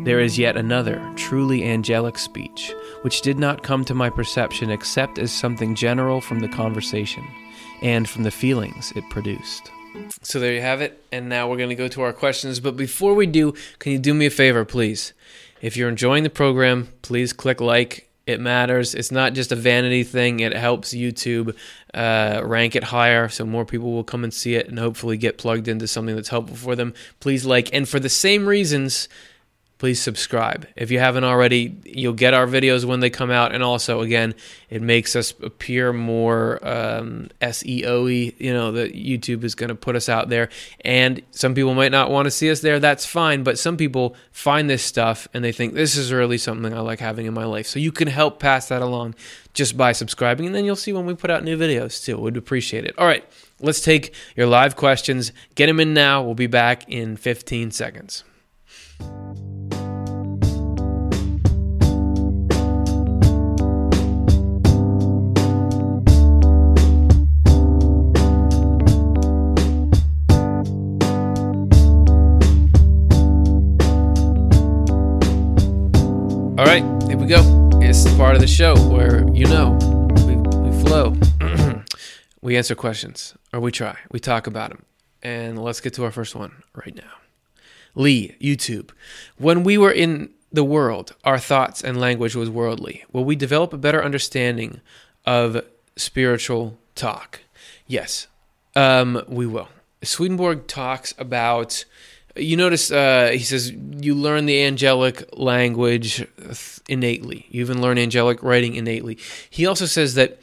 There is yet another, truly angelic speech, which did not come to my perception except as something general from the conversation and from the feelings it produced. So there you have it. And now we're going to go to our questions. But before we do, can you do me a favor, please? If you're enjoying the program, please click like. It matters. It's not just a vanity thing. It helps YouTube uh, rank it higher, so more people will come and see it and hopefully get plugged into something that's helpful for them. Please like, and for the same reasons, please subscribe. If you haven't already, you'll get our videos when they come out. And also, again, it makes us appear more um, SEO You know, that YouTube is going to put us out there. And some people might not want to see us there. That's fine. But some people find this stuff and they think this is really something I like having in my life. So you can help pass that along just by subscribing. And then you'll see when we put out new videos too. We'd appreciate it. All right. Let's take your live questions. Get them in now. We'll be back in 15 seconds. Part of the show where you know we we flow. we answer questions, or we try. We talk about them, and let's get to our first one right now. Lee, YouTube. When we were in the world, our thoughts and language was worldly. Will we develop a better understanding of spiritual talk? Yes, um, we will. Swedenborg talks about. You notice uh, he says you learn the angelic language innately. You even learn angelic writing innately. He also says that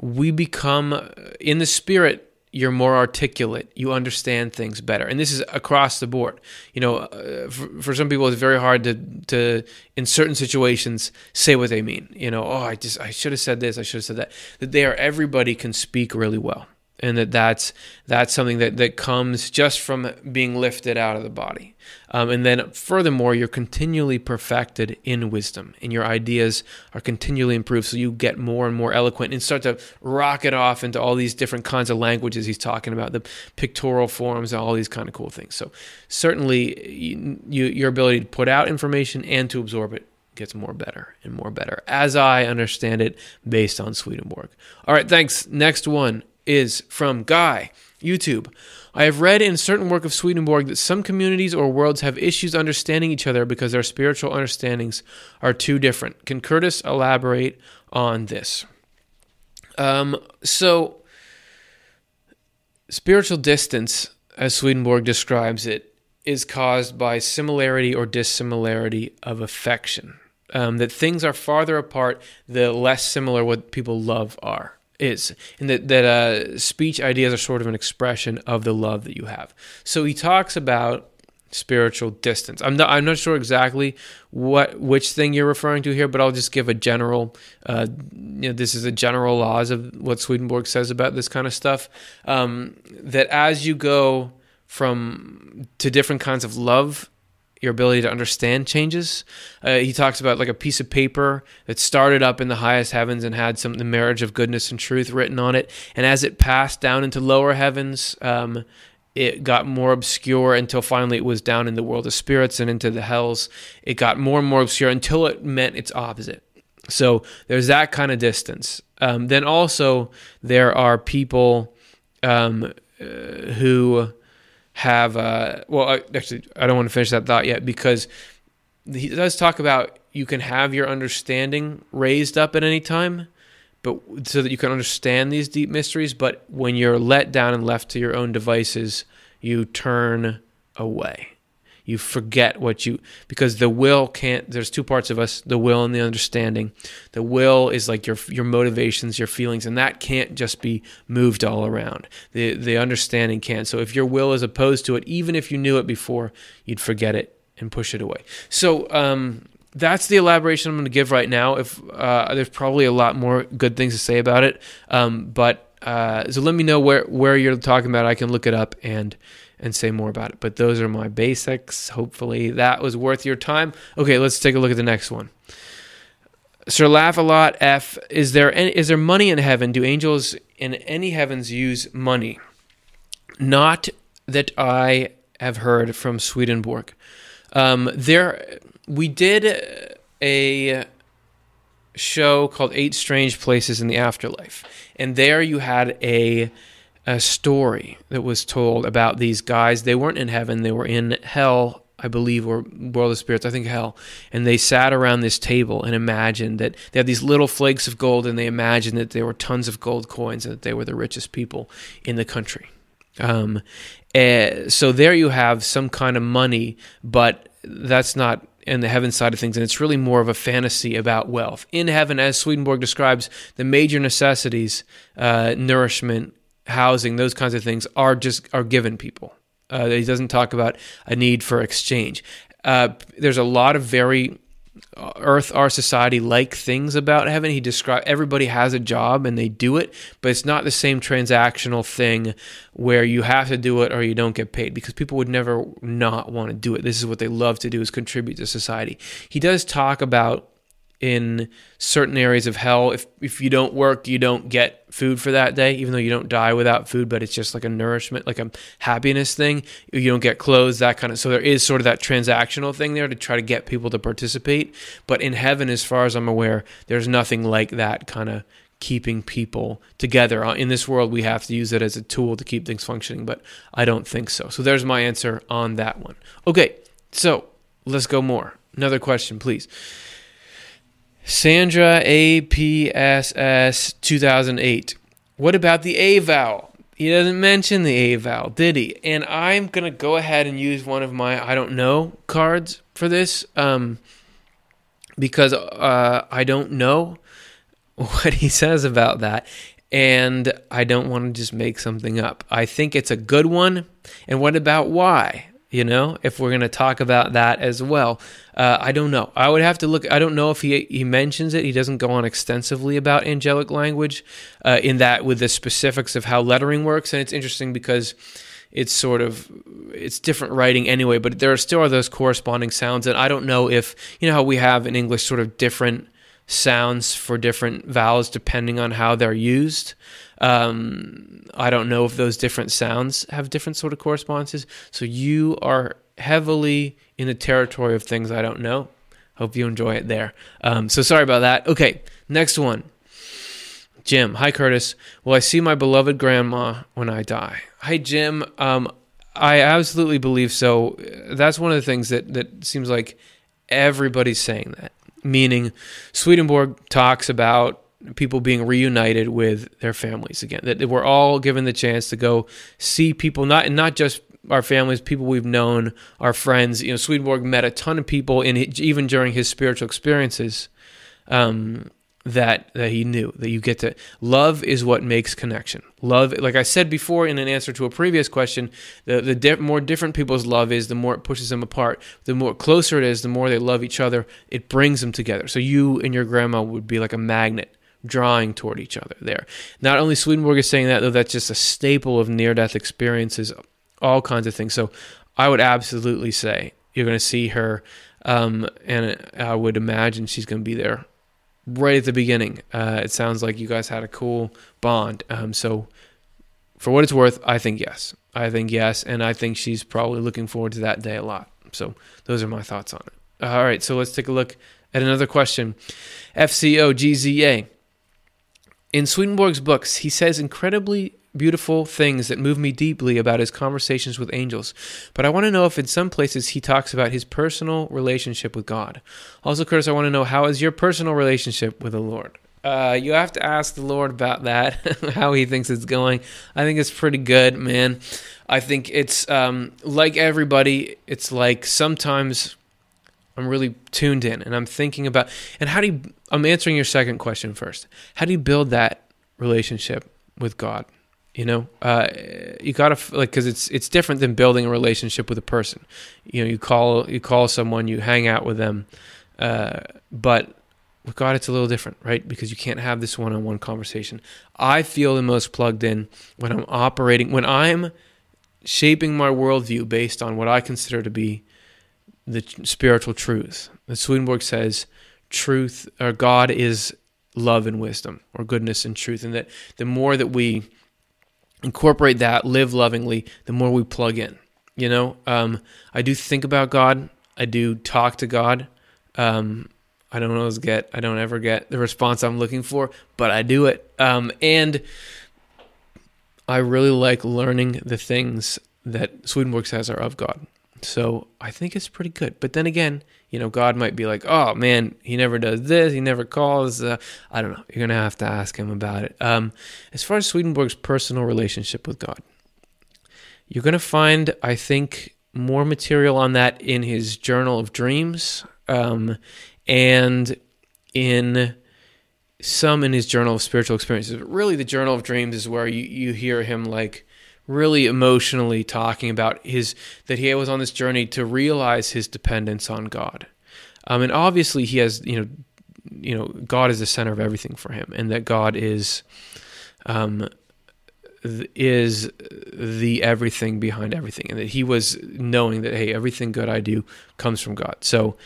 we become in the spirit you're more articulate. You understand things better. And this is across the board. You know uh, for, for, some people it's very hard to to in certain situations say what they mean. You know oh i just i should have said this. I should have said that. That they are everybody can speak really well and that that's that's something that that comes just from being lifted out of the body um, and then furthermore you're continually perfected in wisdom and your ideas are continually improved so you get more and more eloquent and start to rocket off into all these different kinds of languages he's talking about the pictorial forms and all these kind of cool things so certainly you, you, your ability to put out information and to absorb it gets more better and more better as I understand it based on Swedenborg. All right, thanks. Next one is from Guy, YouTube. I have read in certain work of Swedenborg that some communities or worlds have issues understanding each other because their spiritual understandings are too different. Can Curtis elaborate on this? Um, so, spiritual distance, as Swedenborg describes it, is caused by similarity or dissimilarity of affection. Um, that things are farther apart, the less similar what people love are is, and that that uh, speech ideas are sort of an expression of the love that you have. So he talks about spiritual distance. I'm not I'm not sure exactly what which thing you're referring to here, but I'll just give a general. Uh, you know, this is a general laws of what Swedenborg says about this kind of stuff. Um, that as you go from to different kinds of love your ability to understand changes. Uh, he talks about like a piece of paper that started up in the highest heavens and had some the marriage of goodness and truth written on it, and as it passed down into lower heavens, um, it got more obscure until finally it was down in the world of spirits and into the hells. It got more and more obscure until it meant its opposite. So there's that kind of distance. Um, then also there are people um, uh, who have uh, well actually I don't want to finish that thought yet because he does talk about you can have your understanding raised up at any time but so that you can understand these deep mysteries but when you're let down and left to your own devices you turn away you forget what you because the will can't there's two parts of us the will and the understanding the will is like your your motivations your feelings and that can't just be moved all around the the understanding can't so if your will is opposed to it even if you knew it before you'd forget it and push it away so um that's the elaboration I'm going to give right now. If uh, there's probably a lot more good things to say about it, um, but uh, so let me know where where you're talking about. I can look it up and and say more about it. But those are my basics. Hopefully that was worth your time. Okay, let's take a look at the next one. Sir Laugh a lot F is there any, is there money in heaven? Do angels in any heavens use money? Not that I have heard from Swedenborg. Um, there we did a show called Eight Strange Places in the Afterlife, and there you had a a story that was told about these guys. They weren't in heaven, they were in hell, I believe, or world of spirits, I think hell. And they sat around this table and imagined that they had these little flakes of gold, and they imagined that there were tons of gold coins and that they were the richest people in the country. Um, uh, so there you have some kind of money, but that's not in the heaven side of things, and it's really more of a fantasy about wealth. In heaven, as Swedenborg describes, the major necessities, uh, nourishment, housing, those kinds of things are just are given people. Uh, he doesn't talk about a need for exchange. Uh, there's a lot of very uh, earth our society like things about heaven he described everybody has a job and they do it but it's not the same transactional thing where you have to do it or you don't get paid because people would never not want to do it this is what they love to do is contribute to society he does talk about in certain areas of hell. If if you don't work you don't get food for that day even though you don't die without food but it's just like a nourishment like a happiness thing. You don't get clothes that kind of so there is sort of that transactional thing there to try to get people to participate. But in heaven as far as i'm aware there's nothing like that kind of keeping people together. Uh, in this world we have to use it as a tool to keep things functioning but i don't think so. So there's my answer on that one. Okay So let's go more. Another question, please. Sandra APSS 2008. What about the A vowel? He doesn't mention the A vowel, did he? And I'm going to go ahead and use one of my I don't know cards for this um, because uh, I don't know what he says about that. And I don't want to just make something up. I think it's a good one. And what about why? You know if we're going to talk about that as well. Uh, i don't know. I would have to look i don't know if he he mentions it. He doesn't go on extensively about angelic language uh, in that with the specifics of how lettering works. And it's interesting because it's sort of it's different writing anyway but there are still are those corresponding sounds. And i don't know if you know how we have in english sort of different sounds for different vowels depending on how they're used um, I don't know if those different sounds have different sort of correspondences. So you are heavily in the territory of things I don't know. Hope you enjoy it there. Um, so sorry about that. Okay, next one. Jim. Hi, Curtis. Will I see my beloved grandma when I die? Hi, Jim. Um, I absolutely believe so. That's one of the things that, that seems like everybody's saying that. Meaning, Swedenborg talks about people being reunited with their families again. That we're all given the chance to go see people, not not just our families, people we've known, our friends. You know, Swedenborg met a ton of people, in even during his spiritual experiences, um, that that he knew that you get to love is what makes connection. Love, like I said before in an answer to a previous question, the the di- more different people's love is, the more it pushes them apart. The more closer it is, the more they love each other. It brings them together. So you and your grandma would be like a magnet drawing toward each other there. Not only Swedenborg is saying that, though, that's just a staple of near death experiences, all kinds of things. So I would absolutely say you're going to see her, um, and I would imagine she's going to be there right at the beginning. Uh, it sounds like you guys had a cool bond. Um, so for what it's worth, I think yes. I think yes, and I think she's probably looking forward to that day a lot. So those are my thoughts on it. All right, so let's take a look at another question. FCOGZA. In Swedenborg's books, he says incredibly beautiful things that move me deeply about his conversations with angels, but I want to know if in some places he talks about his personal relationship with God. Also, Curtis, I want to know how is your personal relationship with the Lord? Uh, you have to ask the Lord about that, how he thinks it's going. I think it's pretty good, man. I think it's um, like everybody, it's like sometimes I'm really tuned in and I'm thinking about and how do you I'm answering your second question first. How do you build that relationship with God? You know, uh, you gotta like because it's it's different than building a relationship with a person. You know, you call you call someone, you hang out with them, uh, but with God it's a little different, right? Because you can't have this one-on-one conversation. I feel the most plugged in when I'm operating when I'm shaping my worldview based on what I consider to be the spiritual truth. The Swedenborg says truth or God is love and wisdom or goodness and truth and that the more that we incorporate that live lovingly the more we plug in you know? Um, i do think about god. I do talk to god. Um, i don't always get i don't ever get the response i'm looking for but i do it. Um, and i really like learning the things that swedenborg says are of god so I think it's pretty good. But then again, you know, God might be like, oh man, he never does this, he never calls. Uh, I don't know. You're going to have to ask him about it. Um, as far as Swedenborg's personal relationship with God, you're going to find, I think, more material on that in his Journal of Dreams um, and in some in his Journal of Spiritual Experiences. But really, the Journal of Dreams is where you, you hear him like really emotionally talking about his that he was on this journey to realize his dependence on God. Um, and obviously he has, you know, you know, God is the center of everything for him, and that God is, um, is the everything behind everything, and that he was knowing that hey, everything good I do comes from God. So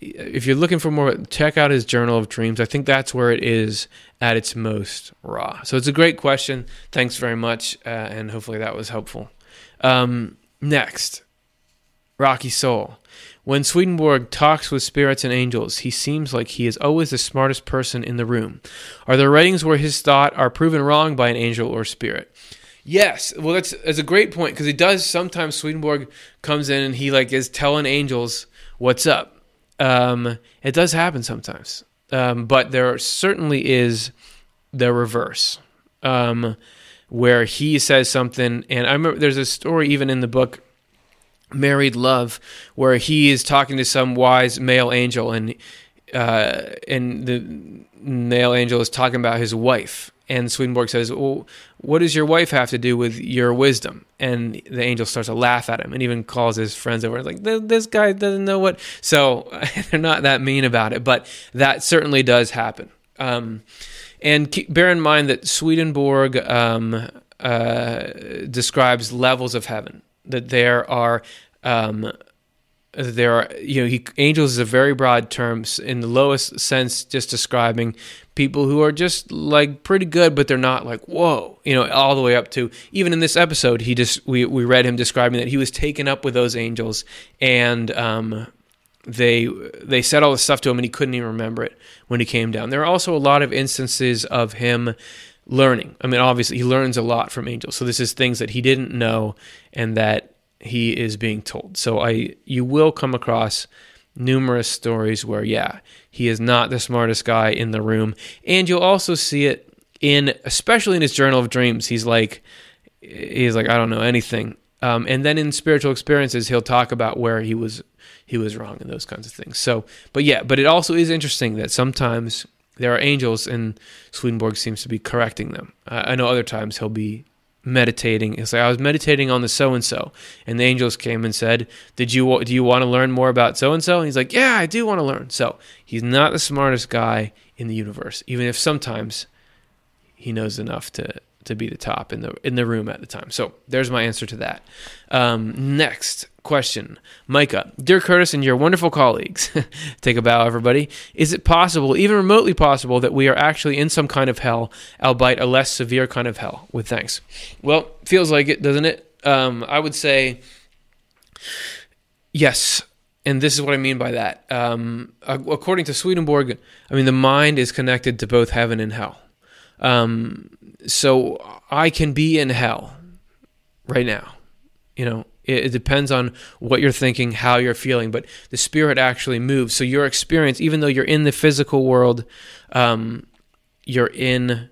if you're looking for more, check out his Journal of Dreams. I think that's where it is at its most raw. So it's a great question. Thanks very much, uh, and hopefully that was helpful. Um, next, Rocky Soul. When Swedenborg talks with spirits and angels, he seems like he is always the smartest person in the room. Are there writings where his thought are proven wrong by an angel or spirit? Yes, well, that's that's a great point because he does sometimes. Swedenborg comes in and he like is telling angels what's up. Um, it does happen sometimes, um, but there certainly is the reverse, um, where he says something, and I remember there's a story even in the book married love where he is talking to some wise male angel and uh, and the male angel is talking about his wife. And Swedenborg says, "Well, what does your wife have to do with your wisdom?" And the angel starts to laugh at him, and even calls his friends over. Like this guy doesn't know what. So they're not that mean about it, but that certainly does happen. Um, and keep, bear in mind that Swedenborg um, uh, describes levels of heaven. That there are um, there are you know he, angels is a very broad term in the lowest sense just describing people who are just like pretty good but they're not like whoa you know all the way up to even in this episode he just we, we read him describing that he was taken up with those angels and um, they they said all this stuff to him and he couldn't even remember it when he came down. There are also a lot of instances of him learning. I mean obviously he learns a lot from angels. So this is things that he didn't know and that he is being told. So I you will come across numerous stories where yeah, he is not the smartest guy in the room and you'll also see it in especially in his journal of dreams. He's like he's like I don't know anything. Um, and then in spiritual experiences he'll talk about where he was he was wrong and those kinds of things. So, but yeah, but it also is interesting that sometimes there are angels and Swedenborg seems to be correcting them. I know other times he'll be meditating. It's like I was meditating on the so and so, and the angels came and said, "Did you do you want to learn more about so and so?" And he's like, "Yeah, I do want to learn." So he's not the smartest guy in the universe, even if sometimes he knows enough to to be the top in the in the room at the time. So there's my answer to that. Um, next question, Micah, dear Curtis and your wonderful colleagues, take a bow, everybody. Is it possible, even remotely possible, that we are actually in some kind of hell, albeit a less severe kind of hell? With thanks. Well, feels like it, doesn't it? Um, I would say yes. And this is what I mean by that. Um, according to Swedenborg, I mean, the mind is connected to both heaven and hell. Um, so I can be in hell right now. You know, it, it, depends on what you're thinking, how you're feeling, but the spirit actually moves. So your experience, even though you're in the physical world, um, you're in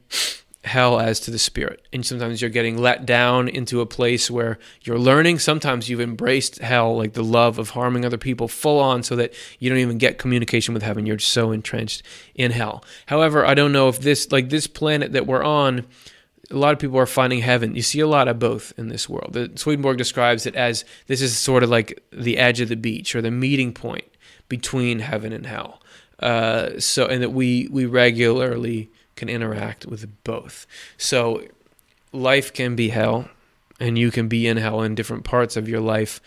hell as to the spirit. And sometimes you're getting let down into a place where you're learning. Sometimes you've embraced hell, like the love of harming other people, full on, so that you don't even get communication with heaven. You're so entrenched in hell. However, I don't know if this, like this planet that we're on, a lot of people are finding heaven. You see a lot of both in this world. Swedenborg describes it as this is sort of like the edge of the beach or the meeting point between heaven and hell. Uh, so, and that we we regularly can interact with both. So, life can be hell, and you can be in hell in different parts of your life.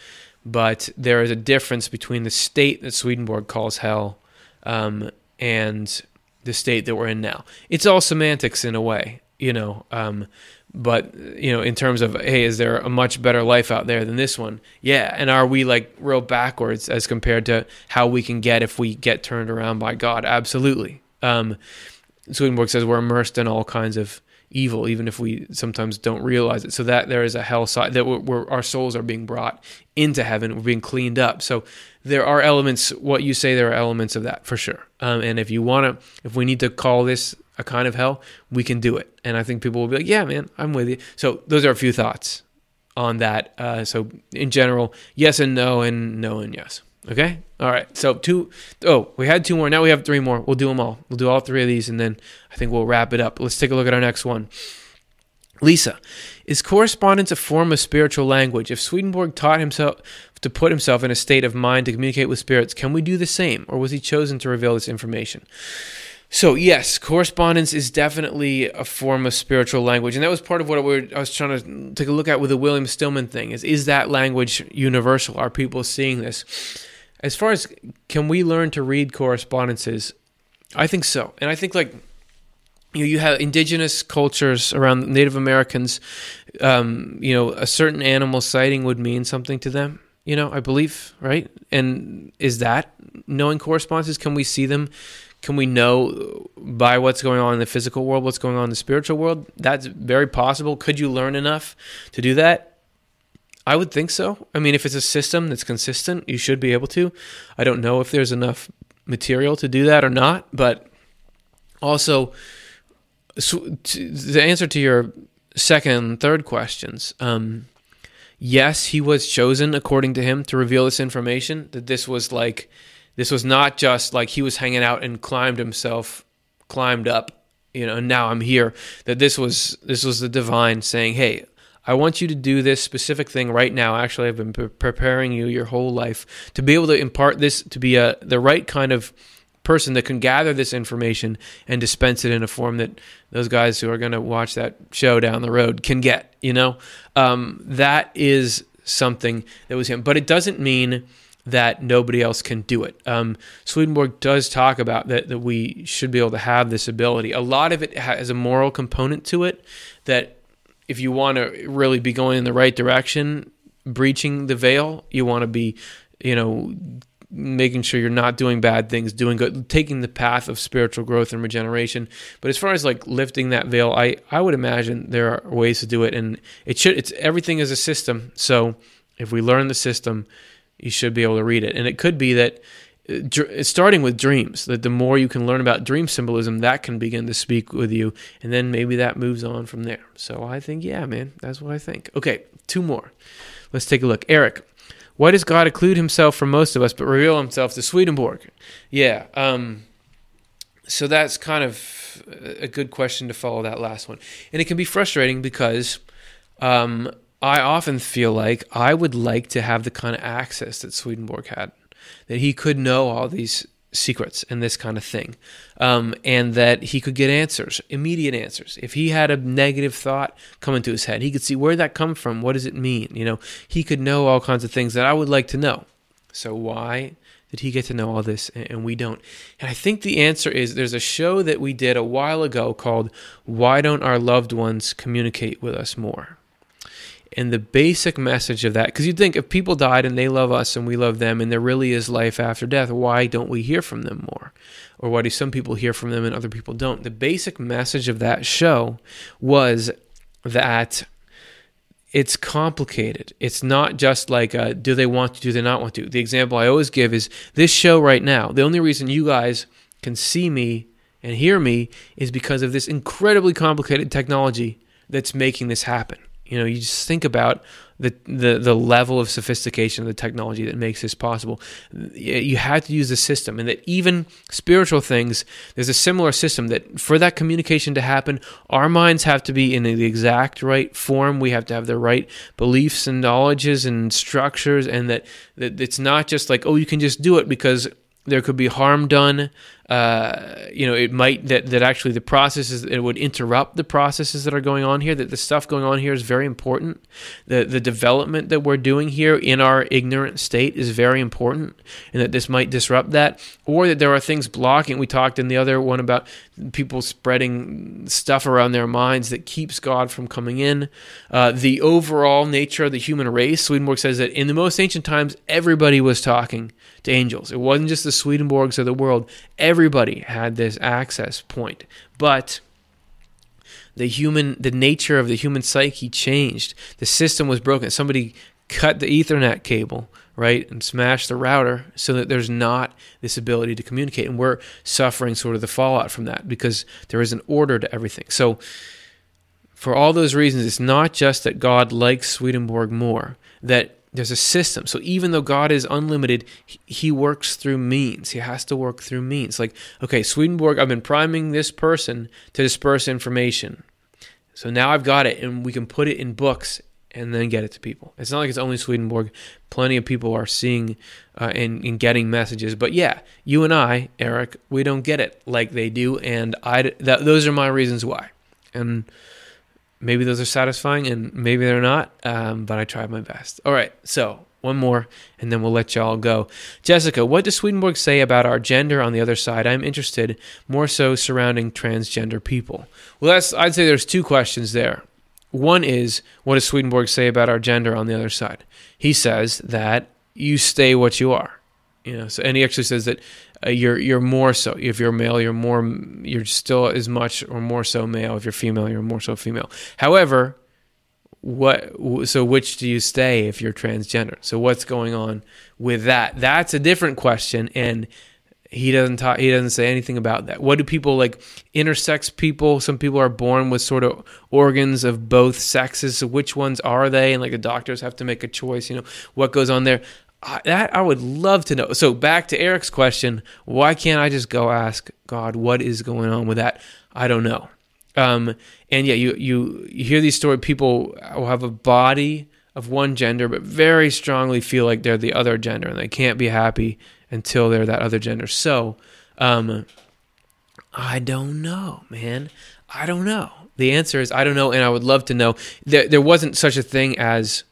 But there is a difference between the state that Swedenborg calls hell um, and the state that we're in now. It's all semantics in a way you know. Um, but you know, in terms of hey, is there a much better life out there than this one? Yeah, and are we like real backwards as compared to how we can get if we get turned around by God? Absolutely. Um, Swedenborg says we're immersed in all kinds of evil, even if we sometimes don't realize it. So that there is a hell side that we're, we're, our souls are being brought into heaven, we're being cleaned up. So there are elements. What you say, there are elements of that for sure. Um, and if you want to, if we need to call this a kind of hell, we can do it. And I think people will be like, yeah, man, I'm with you. So those are a few thoughts on that. Uh, so in general, yes and no, and no and yes. Okay. All right. So two. Oh, we had two more. Now we have three more. We'll do them all. We'll do all three of these, and then I think we'll wrap it up. Let's take a look at our next one. Lisa, is correspondence a form of spiritual language? If Swedenborg taught himself to put himself in a state of mind to communicate with spirits, can we do the same, or was he chosen to reveal this information? So yes, correspondence is definitely a form of spiritual language, and that was part of what I was trying to take a look at with the William Stillman thing. Is is that language universal? Are people seeing this? As far as can we learn to read correspondences, I think so, and I think like you know, you have indigenous cultures around Native Americans. Um, you know, a certain animal sighting would mean something to them. You know, I believe, right? And is that knowing correspondences? Can we see them can we know by what's going on in the physical world what's going on in the spiritual world? That's very possible. Could you learn enough to do that? I would think so. I mean, if it's a system that's consistent, you should be able to. I don't know if there's enough material to do that or not, but also, the answer to your second and third questions. Um, yes, he was chosen according to him to reveal this information. That this was like, this was not just like he was hanging out and climbed himself, climbed up, you know. And now I'm here. That this was this was the divine saying, "Hey, I want you to do this specific thing right now. Actually, I've been pre- preparing you your whole life to be able to impart this to be a the right kind of person that can gather this information and dispense it in a form that those guys who are going to watch that show down the road can get. You know, um, that is something that was him, but it doesn't mean that nobody else can do it. Um, Swedenborg does talk about that that we should be able to have this ability. A lot of it has a moral component to it that if you want to really be going in the right direction, breaching the veil, you want to be, you know, making sure you're not doing bad things, doing good, taking the path of spiritual growth and regeneration. But as far as like lifting that veil, I I would imagine there are ways to do it, and it should. It's everything is a system. So if we learn the system, you should be able to read it, and it could be that starting with dreams that the more you can learn about dream symbolism that can begin to speak with you and then maybe that moves on from there. So i think yeah man that's what i think. Okay two more. Let's take a look. Eric why does god occlude himself from most of us but reveal himself to swedenborg? Yeah um, so that's kind of a good question to follow that last one. And it can be frustrating because um, i often feel like i would like to have the kind of access that swedenborg had that he could know all these secrets and this kind of thing, um, and that he could get answers, immediate answers. If he had a negative thought come into his head, he could see where that come from. What does it mean? You know, he could know all kinds of things that I would like to know. So why did he get to know all this and we don't? And I think the answer is there's a show that we did a while ago called "Why Don't Our Loved Ones Communicate with Us More." And the basic message of that, because you'd think if people died and they love us and we love them and there really is life after death, why don't we hear from them more? Or why do some people hear from them and other people don't? The basic message of that show was that it's complicated. It's not just like, uh, do they want to, do they not want to? The example I always give is this show right now. The only reason you guys can see me and hear me is because of this incredibly complicated technology that's making this happen. You know, you just think about the, the the level of sophistication of the technology that makes this possible. You had to use the system, and that even spiritual things, there's a similar system that for that communication to happen, our minds have to be in the exact right form. We have to have the right beliefs and knowledges and structures, and that, that it's not just like, oh, you can just do it because there could be harm done. Uh, you know, it might that that actually the processes it would interrupt the processes that are going on here. That the stuff going on here is very important. The the development that we're doing here in our ignorant state is very important, and that this might disrupt that, or that there are things blocking. We talked in the other one about people spreading stuff around their minds that keeps God from coming in. Uh, the overall nature of the human race. Swedenborg says that in the most ancient times, everybody was talking to angels. It wasn't just the Swedenborgs of the world. Everybody had this access point. But the human the nature of the human psyche changed. The system was broken. Somebody cut the ethernet cable, right? And smashed the router so that there's not this ability to communicate. And we're suffering sort of the fallout from that because there is an order to everything. So for all those reasons, it's not just that God likes Swedenborg more, that there's a system. So even though God is unlimited, he works through means. He has to work through means. Like, okay, Swedenborg, I've been priming this person to disperse information. So now I've got it, and we can put it in books and then get it to people. It's not like it's only Swedenborg. Plenty of people are seeing uh, and, and getting messages. But yeah, you and I, Eric, we don't get it like they do, and I. That, those are my reasons why. And maybe those are satisfying and maybe they're not, um, but I tried my best. All right, so one more and then we'll let y'all go. Jessica, what does Swedenborg say about our gender on the other side? I'm interested more so surrounding transgender people. Well, that's I'd say there's two questions there. One is what does Swedenborg say about our gender on the other side? He says that you stay what you are. You know, so and he actually says that uh, you're you're more so. If you're male, you're more you're still as much or more so male. If you're female, you're more so female. However, what so which do you stay if you're transgender? So what's going on with that? That's a different question and he doesn't talk he doesn't say anything about that what do people like intersex people some people are born with sort of organs of both sexes so which ones are they and like the doctors have to make a choice you know what goes on there I, that i would love to know so back to eric's question why can't i just go ask god what is going on with that i don't know um, and yeah you, you you hear these stories people will have a body of one gender but very strongly feel like they're the other gender and they can't be happy until they're that other gender. So, um, I don't know, man. I don't know. The answer is I don't know, and I would love to know. There, there wasn't such a thing as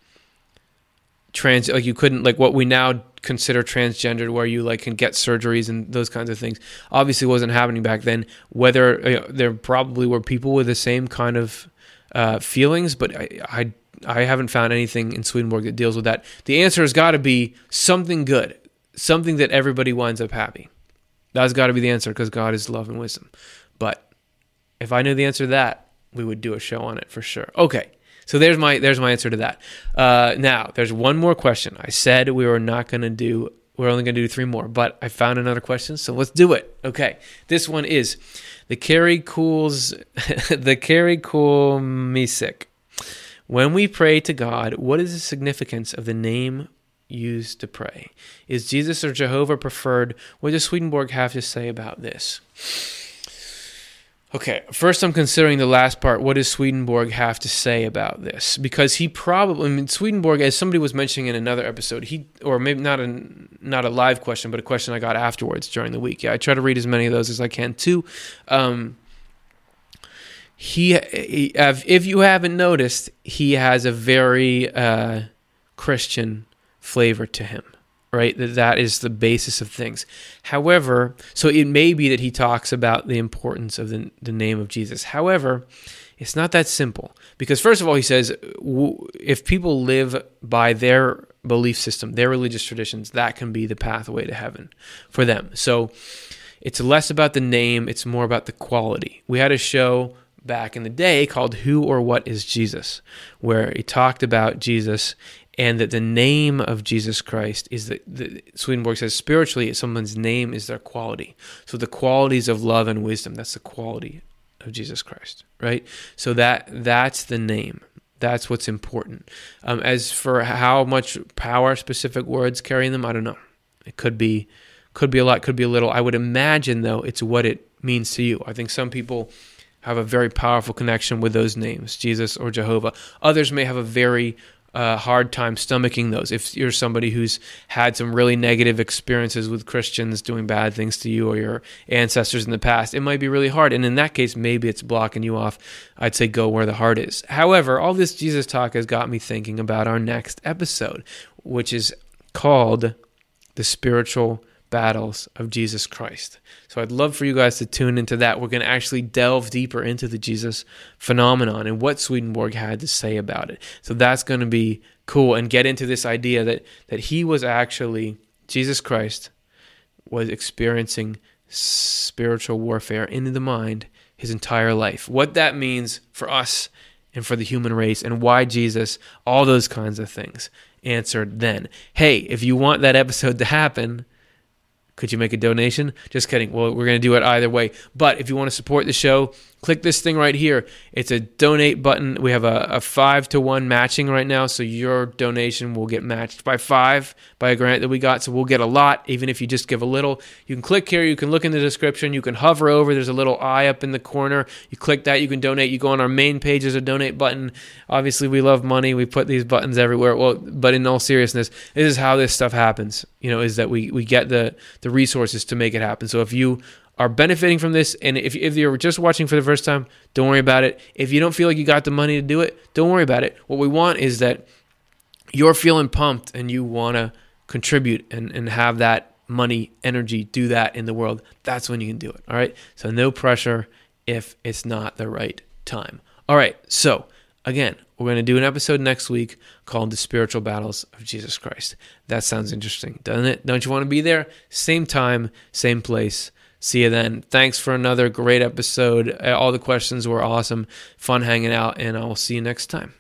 trans. Like you couldn't like what we now consider transgendered, where you like can get surgeries and those kinds of things. Obviously, wasn't happening back then. Whether you know, there probably were people with the same kind of uh, feelings, but I, I I haven't found anything in Swedenborg that deals with that. The answer has got to be something good something that everybody winds up happy. That's got to be the answer because God is love and wisdom. But if I knew the answer to that, we would do a show on it for sure. Okay. So there's my there's my answer to that. Uh, now there's one more question. I said we were not going to do. We're only going to do three more, but I found another question, so let's do it. Okay, this one is the Carrie Cools, the Carrie Cool Misik. When we pray to God, what is the significance of the name used to pray? Is Jesus or Jehovah preferred? What does Swedenborg have to say about this? Okay, first I'm considering the last part. What does Swedenborg have to say about this? Because he probably, I mean, Swedenborg, as somebody was mentioning in another episode, he, or maybe not a not a live question, but a question I got afterwards during the week. Yeah, I try to read as many of those as I can too. Um, he, if you haven't noticed, he has a very uh, Christian flavor to him right? That that is the basis of things. However so it may be that he talks about the importance of the, the name of jesus. However it's not that simple. Because first of all he says if people live by their belief system their religious traditions that can be the pathway to heaven for them. So it's less about the name it's more about the quality. We had a show back in the day called who or what is jesus where he talked about jesus and that the name of Jesus Christ is that the, Swedenborg says spiritually someone's name is their quality. So the qualities of love and wisdom, that's the quality of Jesus Christ, right? So that that's the name. That's what's important. Um, as for how much power specific words carry in them, I don't know. It could be could be a lot, could be a little. I would imagine though it's what it means to you. I think some people have a very powerful connection with those names, Jesus or Jehovah. Others may have a very a hard time stomaching those. If you're somebody who's had some really negative experiences with Christians doing bad things to you or your ancestors in the past, it might be really hard. And in that case, maybe it's blocking you off. I'd say go where the heart is. However, all this Jesus talk has got me thinking about our next episode, which is called The Spiritual battles of Jesus Christ. So I'd love for you guys to tune into that. We're going to actually delve deeper into the Jesus phenomenon and what Swedenborg had to say about it. So that's going to be cool and get into this idea that that he was actually Jesus Christ was experiencing spiritual warfare in the mind his entire life. What that means for us and for the human race and why Jesus, all those kinds of things answered then. Hey, if you want that episode to happen, could you make a donation? Just kidding. Well, we're going to do it either way. But if you want to support the show, click this thing right here. It's a donate button. We have a, a, five to one matching right now, so your donation will get matched by five by a grant that we got. So we'll get a lot, even if you just give a little. You can click here. You can look in the description. You can hover over. There's a little eye up in the corner. You click that. You can donate. You go on our main page. There's a donate button. Obviously, we love money. We put these buttons everywhere. Well, but in all seriousness, this is how this stuff happens. You know, is that we we get the the resources to make it happen. So if you are benefiting from this. And if, if you're just watching for the first time, don't worry about it. If you don't feel like you got the money to do it, don't worry about it. What we want is that you're feeling pumped and you want to contribute and, and have that money, energy, do that in the world. That's when you can do it. All right. So no pressure if it's not the right time. All right. So again, we're going to do an episode next week called The Spiritual Battles of Jesus Christ. That sounds interesting, doesn't it? Don't you want to be there? Same time, same place. See you then. Thanks for another great episode. All the questions were awesome. Fun hanging out, and I will see you next time.